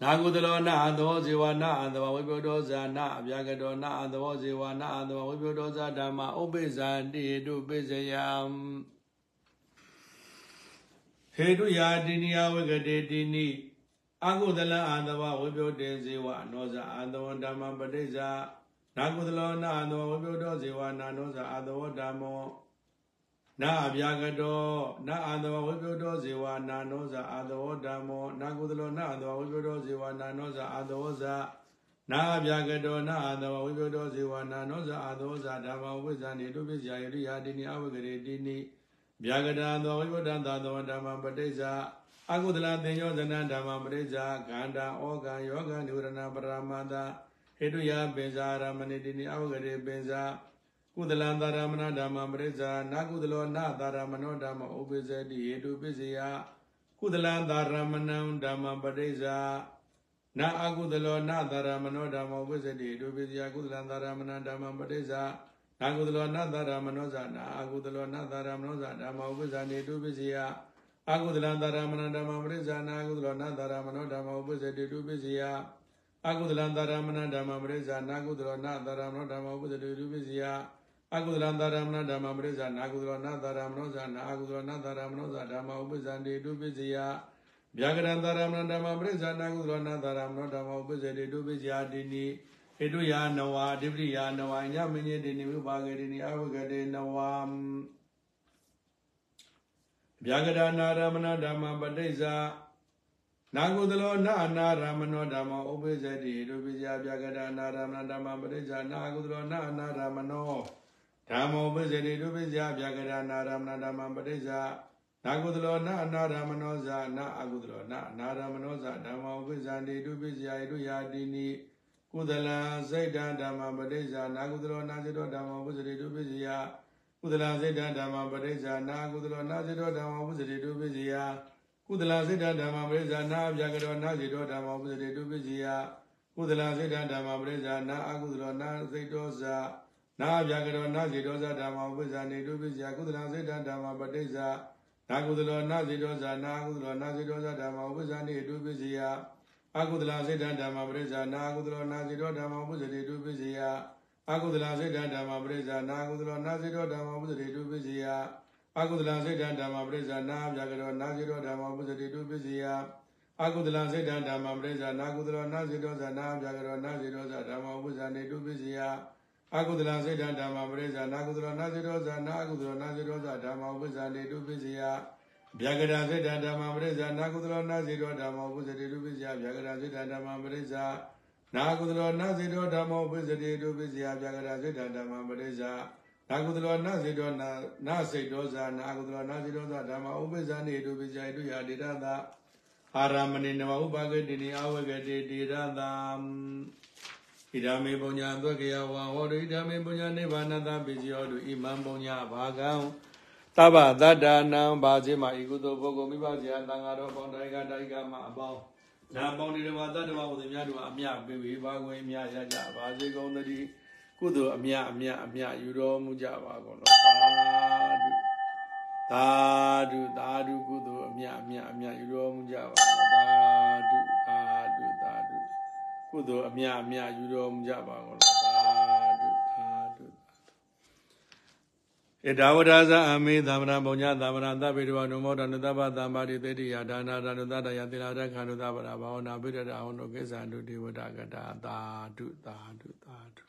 နာကုသလောနာအသောဇေဝနာအသောဝိပယောဇာနာအပြာကတောနာအသောဇေဝနာအသောဝိပယောဇဓမ္မဥပိဇာတိတုပိစယံဟေတုယာတိနိယဝဂတေတိနိအကုသလအာသဝဝိပယောတေဇေဝနောဇာအာသဝဓမ္မပဋိဇာနာကုသလောနာအာသဝဝိပယောတောဇေဝနာနောဇာအာသဝဓမ္မော နာအဗျာကတောနာအာသဝဝိပယောတောဇေဝနာနောဇာအာသဝဓမ္မောနာကုသလောနာအာသဝဝိပယောတောဇေဝနာနောဇာအာသဝဇာနာအဗျာကတောနာအာသဝဝိပယောတောဇေဝနာနောဇာအာသဝဇာဓမ္မဝိဇ္ဇာနေတုပိစယယရိယာတိနိအဝဂရေတိနိဗျာကတာသောဝိပဒံသာသောဓမ္မပဋိဇာအကုသလသင်္ယောဇနဓမ္မပဋိဇာခန္ဓာဩကံယောဂနိဝရဏပရမတဟေတုယပင်ဇာရမဏိတိနိအဝဂရေပင်ဇာ ကုသလံသာရမဏဓမ္မပရိစ္ဆာနာကုသလောနာသာရမဏောဓမ္မဥပိစ္ဆတိဟေတုပိစ္ဆယကုသလံသာရမဏံဓမ္မပရိစ္ဆာနာအကုသလောနာသာရမဏောဓမ္မဥပိစ္ဆတိဟေတုပိစ္ဆယကုသလံသာရမဏံဓမ္မပရိစ္ဆာနာကုသလောနာသာရမဏောဇာနာအကုသလောနာသာရမဏောဇာဓမ္မဥပိစ္ဆာနေတုပိစ္ဆယအကုသလံသာရမဏံဓမ္မပရိစ္ဆာနာအကုသလောနာသာရမဏောဓမ္မဥပိစ္ဆတိတုပိစ္ဆယအကုသလံသာရမဏံဓမ္မပရိစ္ဆာနာကုသလောနာသာရမဏောဓမ္မဥပိစ္ဆတိတုပိစ္ဆယ အကုသလသာရမဏဓမ္မပရိစ္ဆာနာကုသလနာသာရမနောဇာနာအကုသလနာသာရမနောဇာဓမ္မဥပ္ပဇ္ဇံတေတုပိစိယဗျာကရံသာရမဏဓမ္မပရိစ္ဆာနာကုသလနာသာရမနောဓမ္မဥပ္ပဇ္ဇတေတုပိစိယတိနိဟေတုယာနဝအဓိပတိယာနဝညမင်းတိနိဝိပါကေတိနိအဝဂတေနဝဗျာကရဏာရမဏဓမ္မပဋိစ္ဆာနာကုသလောနာနာရမနောဓမ္မဥပ္ပဇ္ဇတိတုပိစိယဗျာကရဏာရမဏဓမ္မပဋိစ္ဆာနာကုသလောနာနာရမနော ဓမ္မောပစ္စတိဒုပိစယဗျာကရနာရမဏဓမ္မပဋိစ္ဆာနာကုသလောနာအနာရမနောဇာနာအကုသလောနာအနာရမနောဇာဓမ္မောပစ္စန္တိဒုပိစယဣတုယာတိနိကုသလံစိတ်တံဓမ္မပဋိစ္ဆာနာကုသလောနာစေတောဓမ္မောပစ္စတိဒုပိစယကုသလံစိတ်တံဓမ္မပဋိစ္ဆာနာကုသလောနာစေတောဓမ္မောပစ္စတိဒုပိစယကုသလံစိတ်တံဓမ္မပဋိစ္ဆာနာဗျာကရောနာစေတောဓမ္မောပစ္စတိဒုပိစယကုသလံစိတ်တံဓမ္မပဋိစ္ဆာနာအကုသလောနာစိတ်တောဇာ နာဗျာကရောနာဇေတောဇဓမ္မဝိဇ္ဇာနေတုပိဇာကုသလစေတဓမ္မပဋိစ္ဆာနာကုသလောနာဇေတောဇနာကုသလောနာဇေတောဇဓမ္မဝိဇ္ဇာနေတုပိဇယအကုသလစေတဓမ္မပဋိစ္ဆာနာကုသလောနာဇေတောဓမ္မဝိဇ္ဇာနေတုပိဇယအကုသလစေတဓမ္မပဋိစ္ဆာနာကုသလောနာဇေတောဓမ္မဝိဇ္ဇာနေတုပိဇယအကုသလစေတဓမ္မပဋိစ္ဆာနာဗျာကရောနာဇေတောဓမ္မဝိဇ္ဇာနေတုပိဇယအကုသလစေတဓမ္မပဋိစ္ဆာနာကုသလောနာဇေတောဇနာဗျာကရောနာဇေတောဇဓမ္မဝိဇ္ဇာနေတုပိဇယ အကုသလစေတဓမ္မပရိစ္ဆာနာကုသလနာစေတောဇာနာအကုသလနာစေတောဇာဓမ္မဥပ္ပဇ္ဇာနေတုပိစယဗျာကရာစေတဓမ္မပရိစ္ဆာနာကုသလနာစေတောဓမ္မဥပ္ပဇ္ဇတိတုပိစယဗျာကရာစေတဓမ္မပရိစ္ဆာနာကုသလနာစေတောဓမ္မဥပ္ပဇ္ဇတိတုပိစယဗျာကရာစေတဓမ္မပရိစ္ဆာနာကုသလနာစေတောနာနာစေတောဇာနာကုသလနာစေတောဇာဓမ္မဥပ္ပဇ္ဇာနေတုပိစယတုယာတိရသအာရမဏိနမဥပဂတိနိအဝဂတိတိရသ ဣဒာမေပုညံသွက်ကယဝံဟောတုဣဒာမေပုညံနိဗ္ဗာနတပိစီယောတုဣမံပုညဘာကံသဗ္ဗသတ္တနံဘာဇေမဤကုသိုလ်ပုဂ္ဂိုလ်မိဘဇေယံတန်ဃာတော်ပေါင်းတိုင်ကတိုင်ကမအပေါင်းနာပေါင်းဒီတော်တတ္တဝဟုသမျှတို့အမြပေးပြီးဘာခွင့်အမြရကြပါစေကုန်သတည်းကုသိုလ်အမြအမြအမြယူတော်မူကြပါကုန်တော်သာဓုသာဓုသာဓုကုသိုလ်အမြအမြအမြယူတော်မူကြပါသာဓုသာဓုသာဓု ကုသိုလ်အမြအမြယူတော်မူကြပါကုန်လားသာဓုသာဓုဧဒါဝဒဇအမေသမဏပုံညသမဏသဗ္ဗေတဝနုမောဒနတပသံပါတိသေတိယဒါနာဒနုသတယတိလာရခန္ဓုသဗ္ဗရာဘာဝနာပိရဒဟောနုကိစ္ဆန္တုဒေဝတာကတာသာဓုသာဓုသာဓု